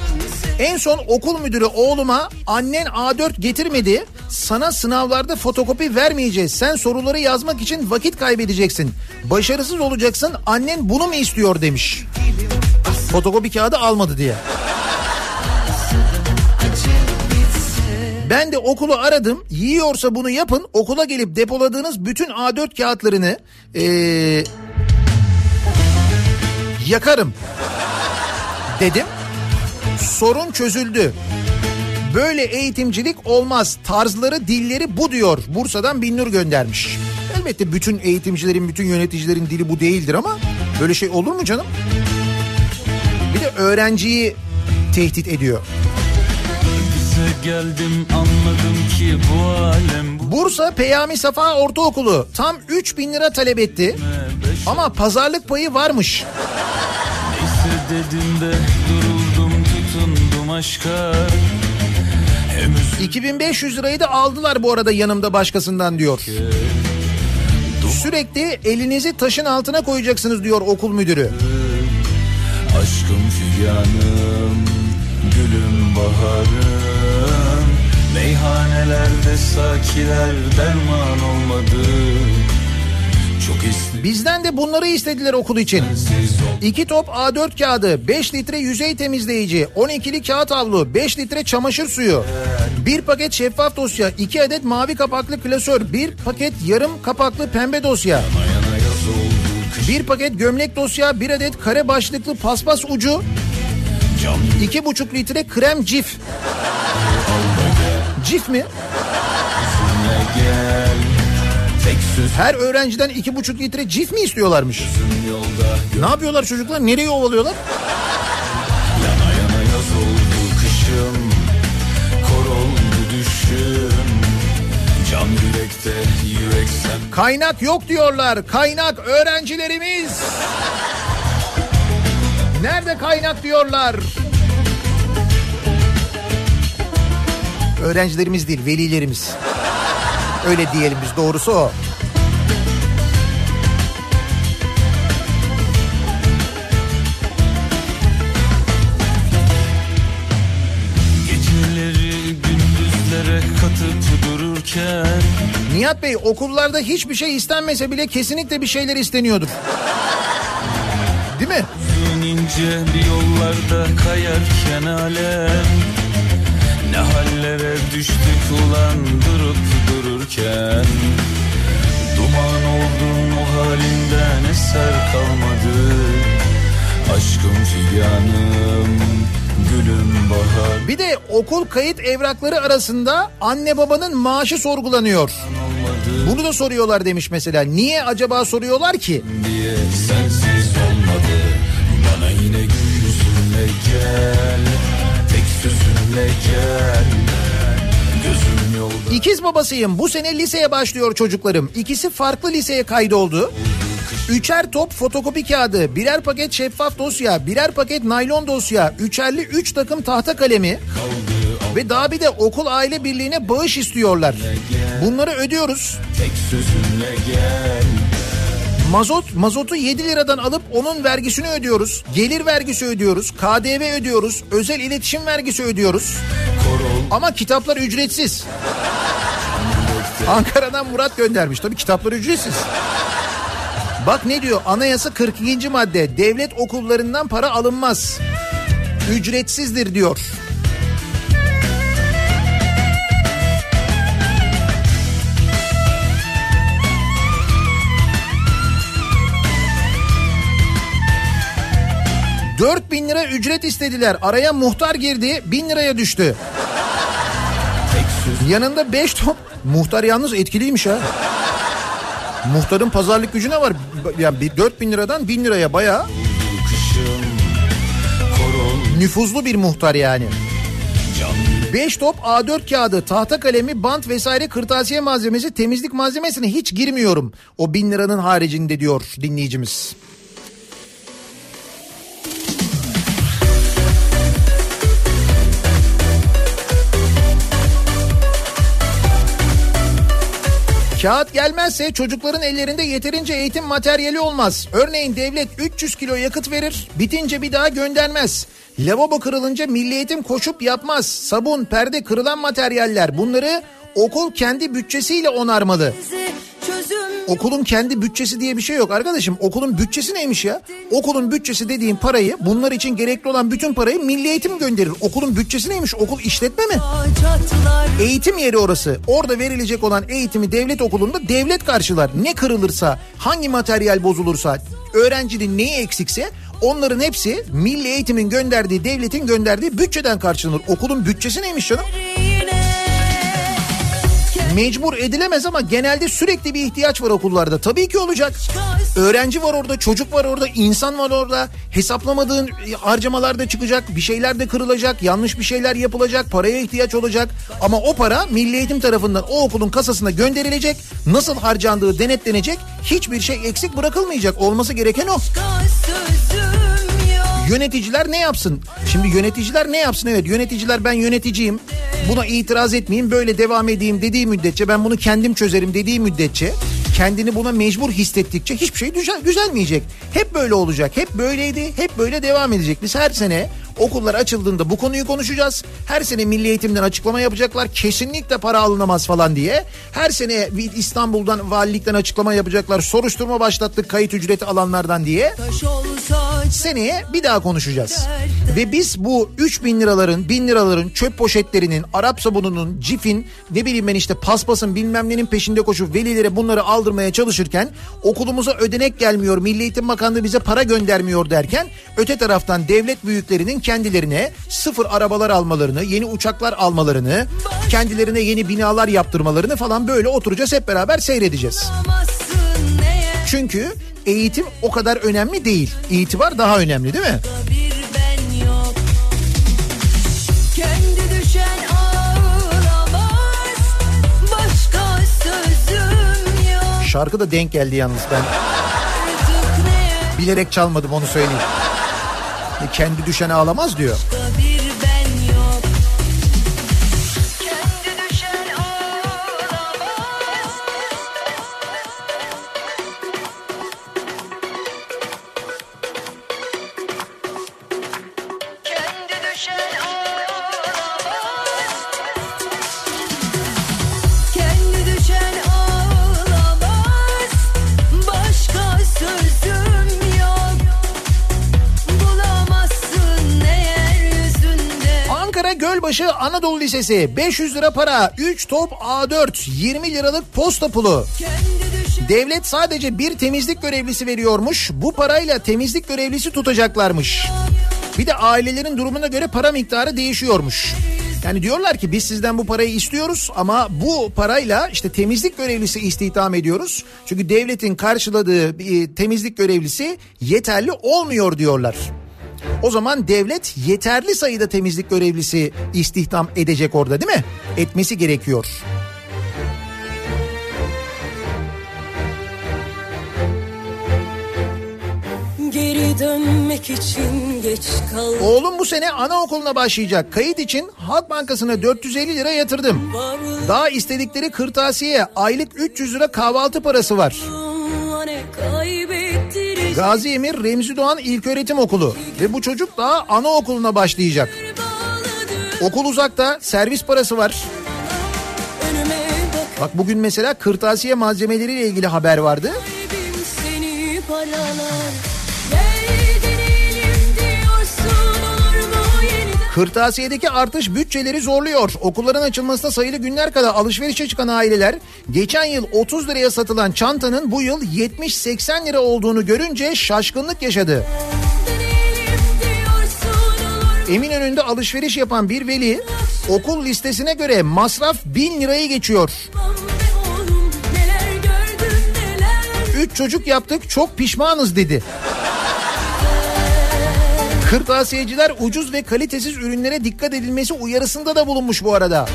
En son okul müdürü oğluma annen A4 getirmedi. Sana sınavlarda fotokopi vermeyeceğiz. Sen soruları yazmak için vakit kaybedeceksin. Başarısız olacaksın. Annen bunu mu istiyor demiş. Fotokopi kağıdı almadı diye. Ben de okulu aradım. Yiyorsa bunu yapın. Okula gelip depoladığınız bütün A4 kağıtlarını ee, yakarım dedim. Sorun çözüldü. Böyle eğitimcilik olmaz. Tarzları, dilleri bu diyor. Bursa'dan Binnur göndermiş. Elbette bütün eğitimcilerin, bütün yöneticilerin dili bu değildir ama böyle şey olur mu canım? Bir de öğrenciyi tehdit ediyor. Geldim anladım ki bu alem bu Bursa Peyami Safa Ortaokulu tam 3 bin lira talep etti. Ama pazarlık payı varmış. neyse dedim de duruldum tutundum aşka Hem üzüldüm 2500 lirayı da aldılar bu arada yanımda başkasından diyor. Sürekli elinizi taşın altına koyacaksınız diyor okul müdürü. aşkım figanım Gülüm baharım Meyhanelerde sakiler derman olmadı. Bizden de bunları istediler okul için. İki top A4 kağıdı, 5 litre yüzey temizleyici, 12'li kağıt havlu, 5 litre çamaşır suyu, bir paket şeffaf dosya, 2 adet mavi kapaklı klasör, bir paket yarım kapaklı pembe dosya, bir paket gömlek dosya, bir adet kare başlıklı paspas ucu, iki buçuk litre krem cif. Cif mi? Her öğrenciden iki buçuk litre cif mi istiyorlarmış? Ne yapıyorlar çocuklar? Nereye ovalıyorlar? Yana yana yaz oldu kışım Kor oldu düşüm Can yürekte yürek sen Kaynak yok diyorlar. Kaynak öğrencilerimiz. Nerede kaynak diyorlar. Öğrencilerimiz değil, velilerimiz. Öyle diyelim biz doğrusu o. Nihat Bey okullarda hiçbir şey istenmese bile kesinlikle bir şeyler isteniyordur. Değil mi? Uzun ince bir yollarda kayarken alem Ne hallere düştük ulan durup dururken Duman oldun o halinden eser kalmadı Aşkım figanım gülüm bahar Bir de okul kayıt evrakları arasında anne babanın maaşı sorgulanıyor. olmadı Bunu da soruyorlar demiş mesela. Niye acaba soruyorlar ki? diye sensiz olmadı Bana yine gül yüzünle gel Tek sözünle gel Gözüm yolda İkiz babasıyım. Bu sene liseye başlıyor çocuklarım. İkisi farklı liseye kaydoldu. Üçer top fotokopi kağıdı, birer paket şeffaf dosya, birer paket naylon dosya, üçerli üç takım tahta kalemi ve daha bir de okul aile birliğine bağış istiyorlar. Bunları ödüyoruz. Tek sözünle gel Mazot, mazotu 7 liradan alıp onun vergisini ödüyoruz. Gelir vergisi ödüyoruz. KDV ödüyoruz. Özel iletişim vergisi ödüyoruz. Ama kitaplar ücretsiz. Ankara'dan Murat göndermiş. Tabii kitaplar ücretsiz. Bak ne diyor? Anayasa 42. madde. Devlet okullarından para alınmaz. Ücretsizdir diyor. Dört bin lira ücret istediler. Araya muhtar girdi. Bin liraya düştü. Yanında 5 top. Muhtar yalnız etkiliymiş ha. Muhtarın pazarlık gücüne var. Yani bir 4 bin liradan 1000 liraya bayağı nüfuzlu bir muhtar yani. 5 top A4 kağıdı, tahta kalemi, bant vesaire kırtasiye malzemesi, temizlik malzemesine hiç girmiyorum. O bin liranın haricinde diyor dinleyicimiz. Kağıt gelmezse çocukların ellerinde yeterince eğitim materyali olmaz. Örneğin devlet 300 kilo yakıt verir, bitince bir daha göndermez. Lavabo kırılınca milli eğitim koşup yapmaz. Sabun, perde, kırılan materyaller bunları okul kendi bütçesiyle onarmalı. Okulun kendi bütçesi diye bir şey yok arkadaşım. Okulun bütçesi neymiş ya? Okulun bütçesi dediğin parayı bunlar için gerekli olan bütün parayı milli eğitim gönderir. Okulun bütçesi neymiş? Okul işletme mi? Eğitim yeri orası. Orada verilecek olan eğitimi devlet okulunda devlet karşılar. Ne kırılırsa, hangi materyal bozulursa, öğrencinin neyi eksikse onların hepsi milli eğitimin gönderdiği, devletin gönderdiği bütçeden karşılanır. Okulun bütçesi neymiş canım? Mecbur edilemez ama genelde sürekli bir ihtiyaç var okullarda. Tabii ki olacak. Öğrenci var orada, çocuk var orada, insan var orada. Hesaplamadığın harcamalar da çıkacak, bir şeyler de kırılacak, yanlış bir şeyler yapılacak, paraya ihtiyaç olacak. Ama o para Milli Eğitim tarafından o okulun kasasına gönderilecek. Nasıl harcandığı denetlenecek. Hiçbir şey eksik bırakılmayacak. Olması gereken o. Yöneticiler ne yapsın? Şimdi yöneticiler ne yapsın? Evet yöneticiler ben yöneticiyim. Buna itiraz etmeyeyim böyle devam edeyim dediği müddetçe ben bunu kendim çözerim dediği müddetçe kendini buna mecbur hissettikçe hiçbir şey düzel, düzelmeyecek. Hep böyle olacak. Hep böyleydi. Hep böyle devam edecek. Biz her sene okullar açıldığında bu konuyu konuşacağız. Her sene Milli Eğitim'den açıklama yapacaklar. Kesinlikle para alınamaz falan diye. Her sene İstanbul'dan valilikten açıklama yapacaklar. Soruşturma başlattık kayıt ücreti alanlardan diye. Seneye bir daha konuşacağız. Ve biz bu 3 bin liraların, bin liraların çöp poşetlerinin, Arap sabununun, cifin, ne bileyim ben işte paspasın bilmem nenin peşinde koşup velilere bunları aldırmaya çalışırken okulumuza ödenek gelmiyor, Milli Eğitim Bakanlığı bize para göndermiyor derken öte taraftan devlet büyüklerinin kendilerine sıfır arabalar almalarını, yeni uçaklar almalarını, kendilerine yeni binalar yaptırmalarını falan böyle oturacağız hep beraber seyredeceğiz. Çünkü eğitim o kadar önemli değil. İtibar daha önemli değil mi? Şarkı da denk geldi yalnız ben. Bilerek çalmadım onu söyleyeyim. Kendi düşen ağlamaz diyor. Gölbaşı Anadolu Lisesi 500 lira para 3 top A4 20 liralık posta pulu. Devlet sadece bir temizlik görevlisi veriyormuş. Bu parayla temizlik görevlisi tutacaklarmış. Bir de ailelerin durumuna göre para miktarı değişiyormuş. Yani diyorlar ki biz sizden bu parayı istiyoruz ama bu parayla işte temizlik görevlisi istihdam ediyoruz. Çünkü devletin karşıladığı temizlik görevlisi yeterli olmuyor diyorlar. O zaman devlet yeterli sayıda temizlik görevlisi istihdam edecek orada değil mi? Etmesi gerekiyor. Geri dönmek için geç kal. Oğlum bu sene anaokuluna başlayacak. Kayıt için Halk Bankası'na 450 lira yatırdım. Daha istedikleri kırtasiye aylık 300 lira kahvaltı parası var. Gazi Emir Remzi Doğan İlköğretim Okulu ve bu çocuk daha anaokuluna başlayacak. Okul uzakta, servis parası var. Bak bugün mesela kırtasiye malzemeleriyle ilgili haber vardı. Kırtasiyedeki artış bütçeleri zorluyor. Okulların açılmasına sayılı günler kadar alışverişe çıkan aileler geçen yıl 30 liraya satılan çantanın bu yıl 70-80 lira olduğunu görünce şaşkınlık yaşadı. Eminönü'nde alışveriş yapan bir veli okul listesine göre masraf bin lirayı geçiyor. Üç çocuk yaptık çok pişmanız dedi. Kırtasiyeciler ucuz ve kalitesiz ürünlere dikkat edilmesi uyarısında da bulunmuş bu arada.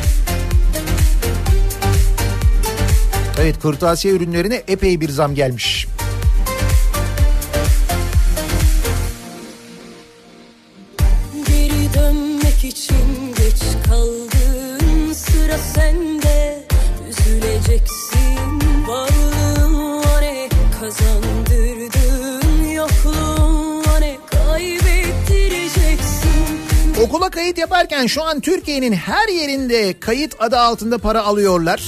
Evet kırtasiye ürünlerine epey bir zam gelmiş. Yaparken şu an Türkiye'nin her yerinde kayıt adı altında para alıyorlar.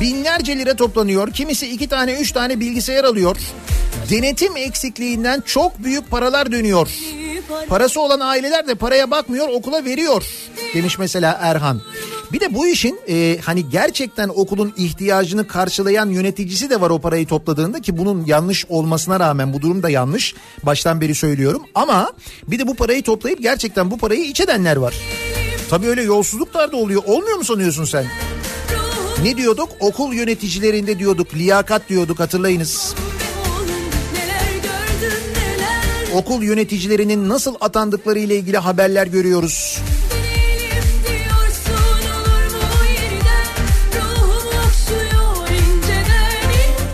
Binlerce lira toplanıyor. Kimisi iki tane üç tane bilgisayar alıyor. Denetim eksikliğinden çok büyük paralar dönüyor. Parası olan aileler de paraya bakmıyor okula veriyor demiş mesela Erhan. Bir de bu işin e, hani gerçekten okulun ihtiyacını karşılayan yöneticisi de var o parayı topladığında ki bunun yanlış olmasına rağmen bu durum da yanlış. Baştan beri söylüyorum ama bir de bu parayı toplayıp gerçekten bu parayı iç edenler var. Tabii öyle yolsuzluklar da oluyor. Olmuyor mu sanıyorsun sen? Ne diyorduk? Okul yöneticilerinde diyorduk, liyakat diyorduk hatırlayınız. Okul yöneticilerinin nasıl atandıkları ile ilgili haberler görüyoruz.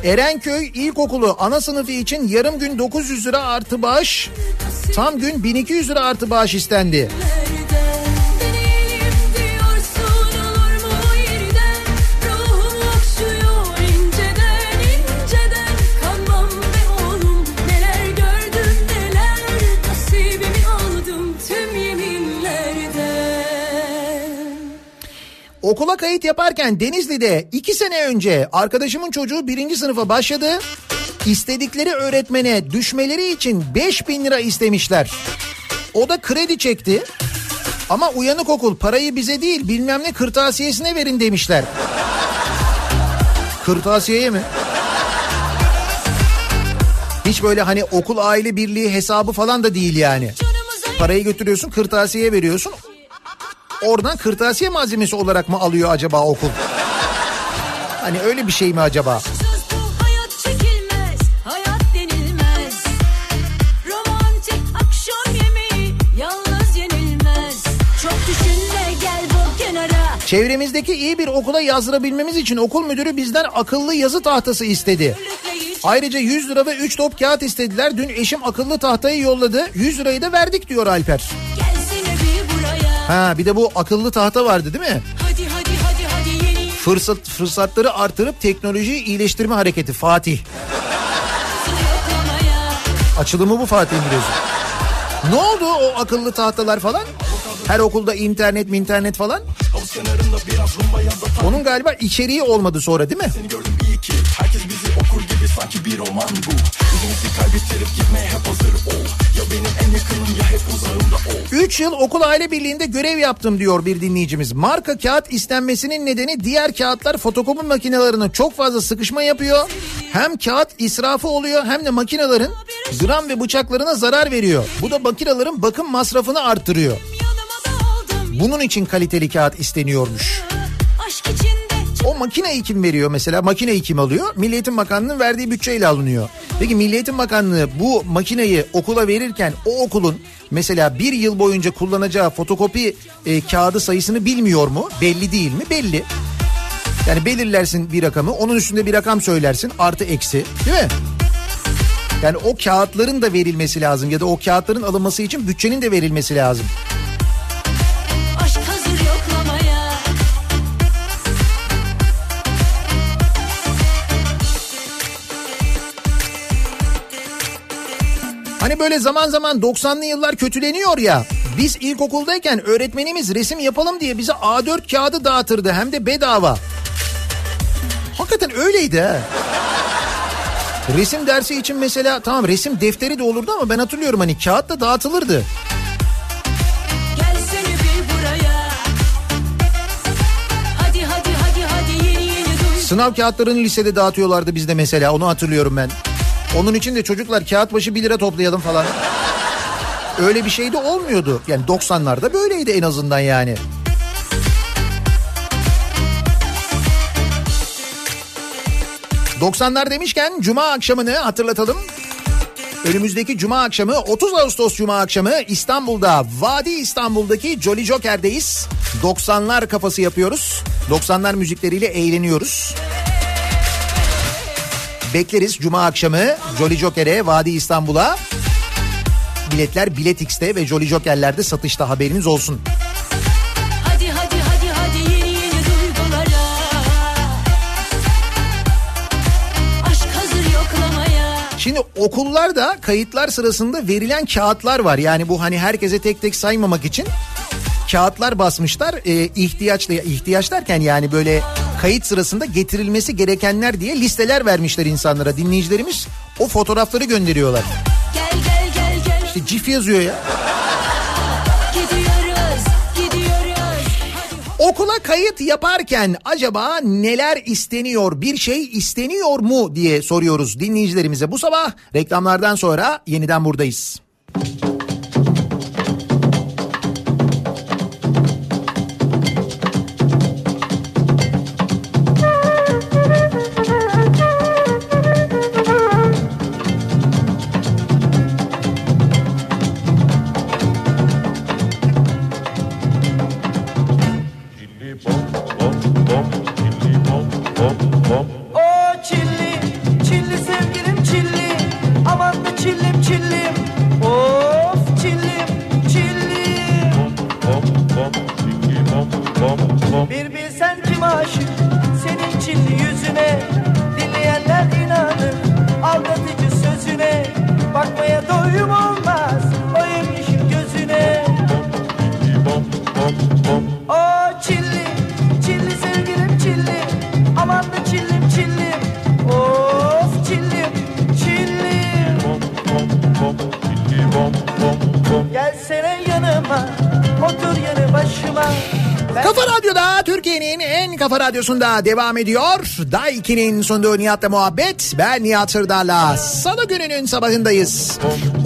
Erenköy İlkokulu ana sınıfı için yarım gün 900 lira artı bağış, tam gün 1200 lira artı bağış istendi. Okula kayıt yaparken Denizli'de iki sene önce arkadaşımın çocuğu birinci sınıfa başladı. İstedikleri öğretmene düşmeleri için 5000 lira istemişler. O da kredi çekti. Ama uyanık okul parayı bize değil bilmem ne kırtasiyesine verin demişler. Kırtasiyeye mi? Hiç böyle hani okul aile birliği hesabı falan da değil yani. Parayı götürüyorsun kırtasiyeye veriyorsun. Oradan kırtasiye malzemesi olarak mı alıyor acaba okul? Hani öyle bir şey mi acaba? Gel Çevremizdeki iyi bir okula yazdırabilmemiz için okul müdürü bizden akıllı yazı tahtası istedi. Ayrıca 100 lira ve 3 top kağıt istediler. Dün eşim akıllı tahtayı yolladı. 100 lirayı da verdik diyor Alper. Buraya Ha bir de bu akıllı tahta vardı değil mi? Hadi hadi hadi hadi yeni Fırsat fırsatları artırıp teknolojiyi iyileştirme hareketi Fatih. Açılımı bu Fatih biliyorsun. Ne oldu o akıllı tahtalar falan? Her okulda internet mi internet falan? Onun galiba içeriği olmadı sonra değil mi? Herkes bizi okur gibi sanki bir roman bu Üzüntü kaybettirip gitmeye hep hazır ol Ya benim en yakınım ya hep uzağımda ol 3 yıl okul aile birliğinde görev yaptım diyor bir dinleyicimiz. Marka kağıt istenmesinin nedeni diğer kağıtlar fotokopi makinelerine çok fazla sıkışma yapıyor. Hem kağıt israfı oluyor hem de makinelerin gram ve bıçaklarına zarar veriyor. Bu da makinelerin bakım masrafını arttırıyor. Bunun için kaliteli kağıt isteniyormuş. O makineyi kim veriyor mesela? Makineyi kim alıyor? Milli Eğitim Bakanlığı'nın verdiği bütçeyle alınıyor. Peki Milli Eğitim Bakanlığı bu makineyi okula verirken o okulun mesela bir yıl boyunca kullanacağı fotokopi e, kağıdı sayısını bilmiyor mu? Belli değil mi? Belli. Yani belirlersin bir rakamı onun üstünde bir rakam söylersin artı eksi değil mi? Yani o kağıtların da verilmesi lazım ya da o kağıtların alınması için bütçenin de verilmesi lazım. Hani böyle zaman zaman 90'lı yıllar kötüleniyor ya. Biz ilkokuldayken öğretmenimiz resim yapalım diye bize A4 kağıdı dağıtırdı hem de bedava. Hakikaten öyleydi ha. Resim dersi için mesela tamam resim defteri de olurdu ama ben hatırlıyorum hani kağıt da dağıtılırdı. Hadi hadi hadi yeni yeni Sınav kağıtlarını lisede dağıtıyorlardı bizde mesela onu hatırlıyorum ben. Onun için de çocuklar kağıt başı 1 lira toplayalım falan. Öyle bir şey de olmuyordu. Yani 90'larda böyleydi en azından yani. ...90'lar demişken cuma akşamını hatırlatalım. Önümüzdeki cuma akşamı 30 Ağustos cuma akşamı İstanbul'da Vadi İstanbul'daki Jolly Joker'deyiz. 90'lar kafası yapıyoruz. 90'lar müzikleriyle eğleniyoruz. Bekleriz cuma akşamı Jolly Joker'e Vadi İstanbul'a. Biletler Bilet X'te ve Jolly Joker'lerde satışta haberiniz olsun. Hadi hadi hadi hadi yeni yeni duygulara Aşk hazır yoklamaya Şimdi okullarda kayıtlar sırasında verilen kağıtlar var. Yani bu hani herkese tek tek saymamak için kağıtlar basmışlar. Ee, ihtiyaçlı ihtiyaç derken yani böyle kayıt sırasında getirilmesi gerekenler diye listeler vermişler insanlara. Dinleyicilerimiz o fotoğrafları gönderiyorlar. Gel gel gel gel İşte cif yazıyor ya. Gidiyoruz gidiyoruz Okula kayıt yaparken acaba neler isteniyor? Bir şey isteniyor mu diye soruyoruz dinleyicilerimize. Bu sabah reklamlardan sonra yeniden buradayız. Radyosunda devam ediyor. Daiki'nin sunduğu Nihat'la muhabbet. Ben Nihat Sırdar'la. Salı gününün sabahındayız.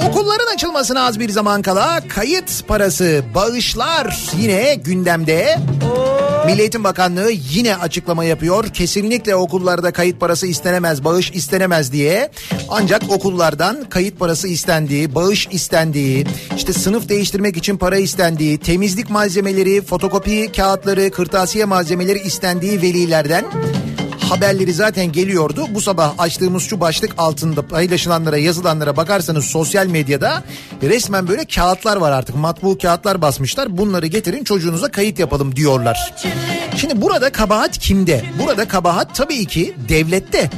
Okulların açılmasına az bir zaman kala kayıt parası, bağışlar yine gündemde. Milli Eğitim Bakanlığı yine açıklama yapıyor. Kesinlikle okullarda kayıt parası istenemez, bağış istenemez diye. Ancak okullardan kayıt parası istendiği, bağış istendiği, işte sınıf değiştirmek için para istendiği, temizlik malzemeleri, fotokopi kağıtları, kırtasiye malzemeleri istendiği velilerden haberleri zaten geliyordu. Bu sabah açtığımız şu başlık altında paylaşılanlara yazılanlara bakarsanız sosyal medyada resmen böyle kağıtlar var artık. Matbu kağıtlar basmışlar. Bunları getirin çocuğunuza kayıt yapalım diyorlar. Şimdi burada kabahat kimde? Burada kabahat tabii ki devlette.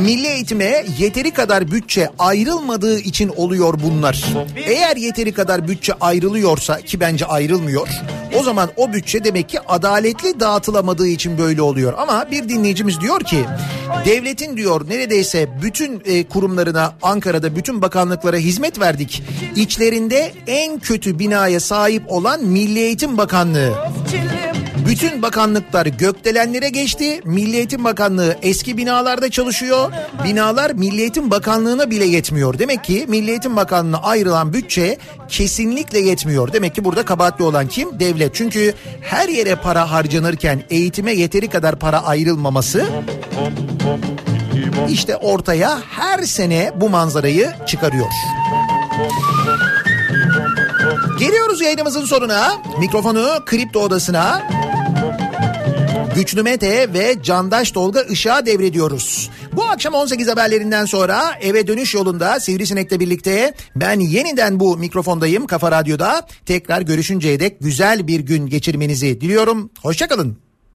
Milli eğitime yeteri kadar bütçe ayrılmadığı için oluyor bunlar. Eğer yeteri kadar bütçe ayrılıyorsa ki bence ayrılmıyor. O zaman o bütçe demek ki adaletli dağıtılamadığı için böyle oluyor. Ama bir dinleyicimiz diyor ki devletin diyor neredeyse bütün e, kurumlarına Ankara'da bütün bakanlıklara hizmet verdik. İçlerinde en kötü binaya sahip olan Milli Eğitim Bakanlığı. Bütün bakanlıklar gökdelenlere geçti. Milli Eğitim Bakanlığı eski binalarda çalışıyor. Binalar Milli Eğitim Bakanlığı'na bile yetmiyor. Demek ki Milli Eğitim Bakanlığı'na ayrılan bütçe kesinlikle yetmiyor. Demek ki burada kabahatli olan kim? Devlet. Çünkü her yere para harcanırken eğitime yeteri kadar para ayrılmaması işte ortaya her sene bu manzarayı çıkarıyor. Geliyoruz yayınımızın sonuna. Mikrofonu Kripto Odası'na Güçlü Mete ve Candaş Tolga Işık'a devrediyoruz. Bu akşam 18 haberlerinden sonra eve dönüş yolunda Sivrisinek'le birlikte ben yeniden bu mikrofondayım Kafa Radyo'da. Tekrar görüşünceye dek güzel bir gün geçirmenizi diliyorum. Hoşçakalın.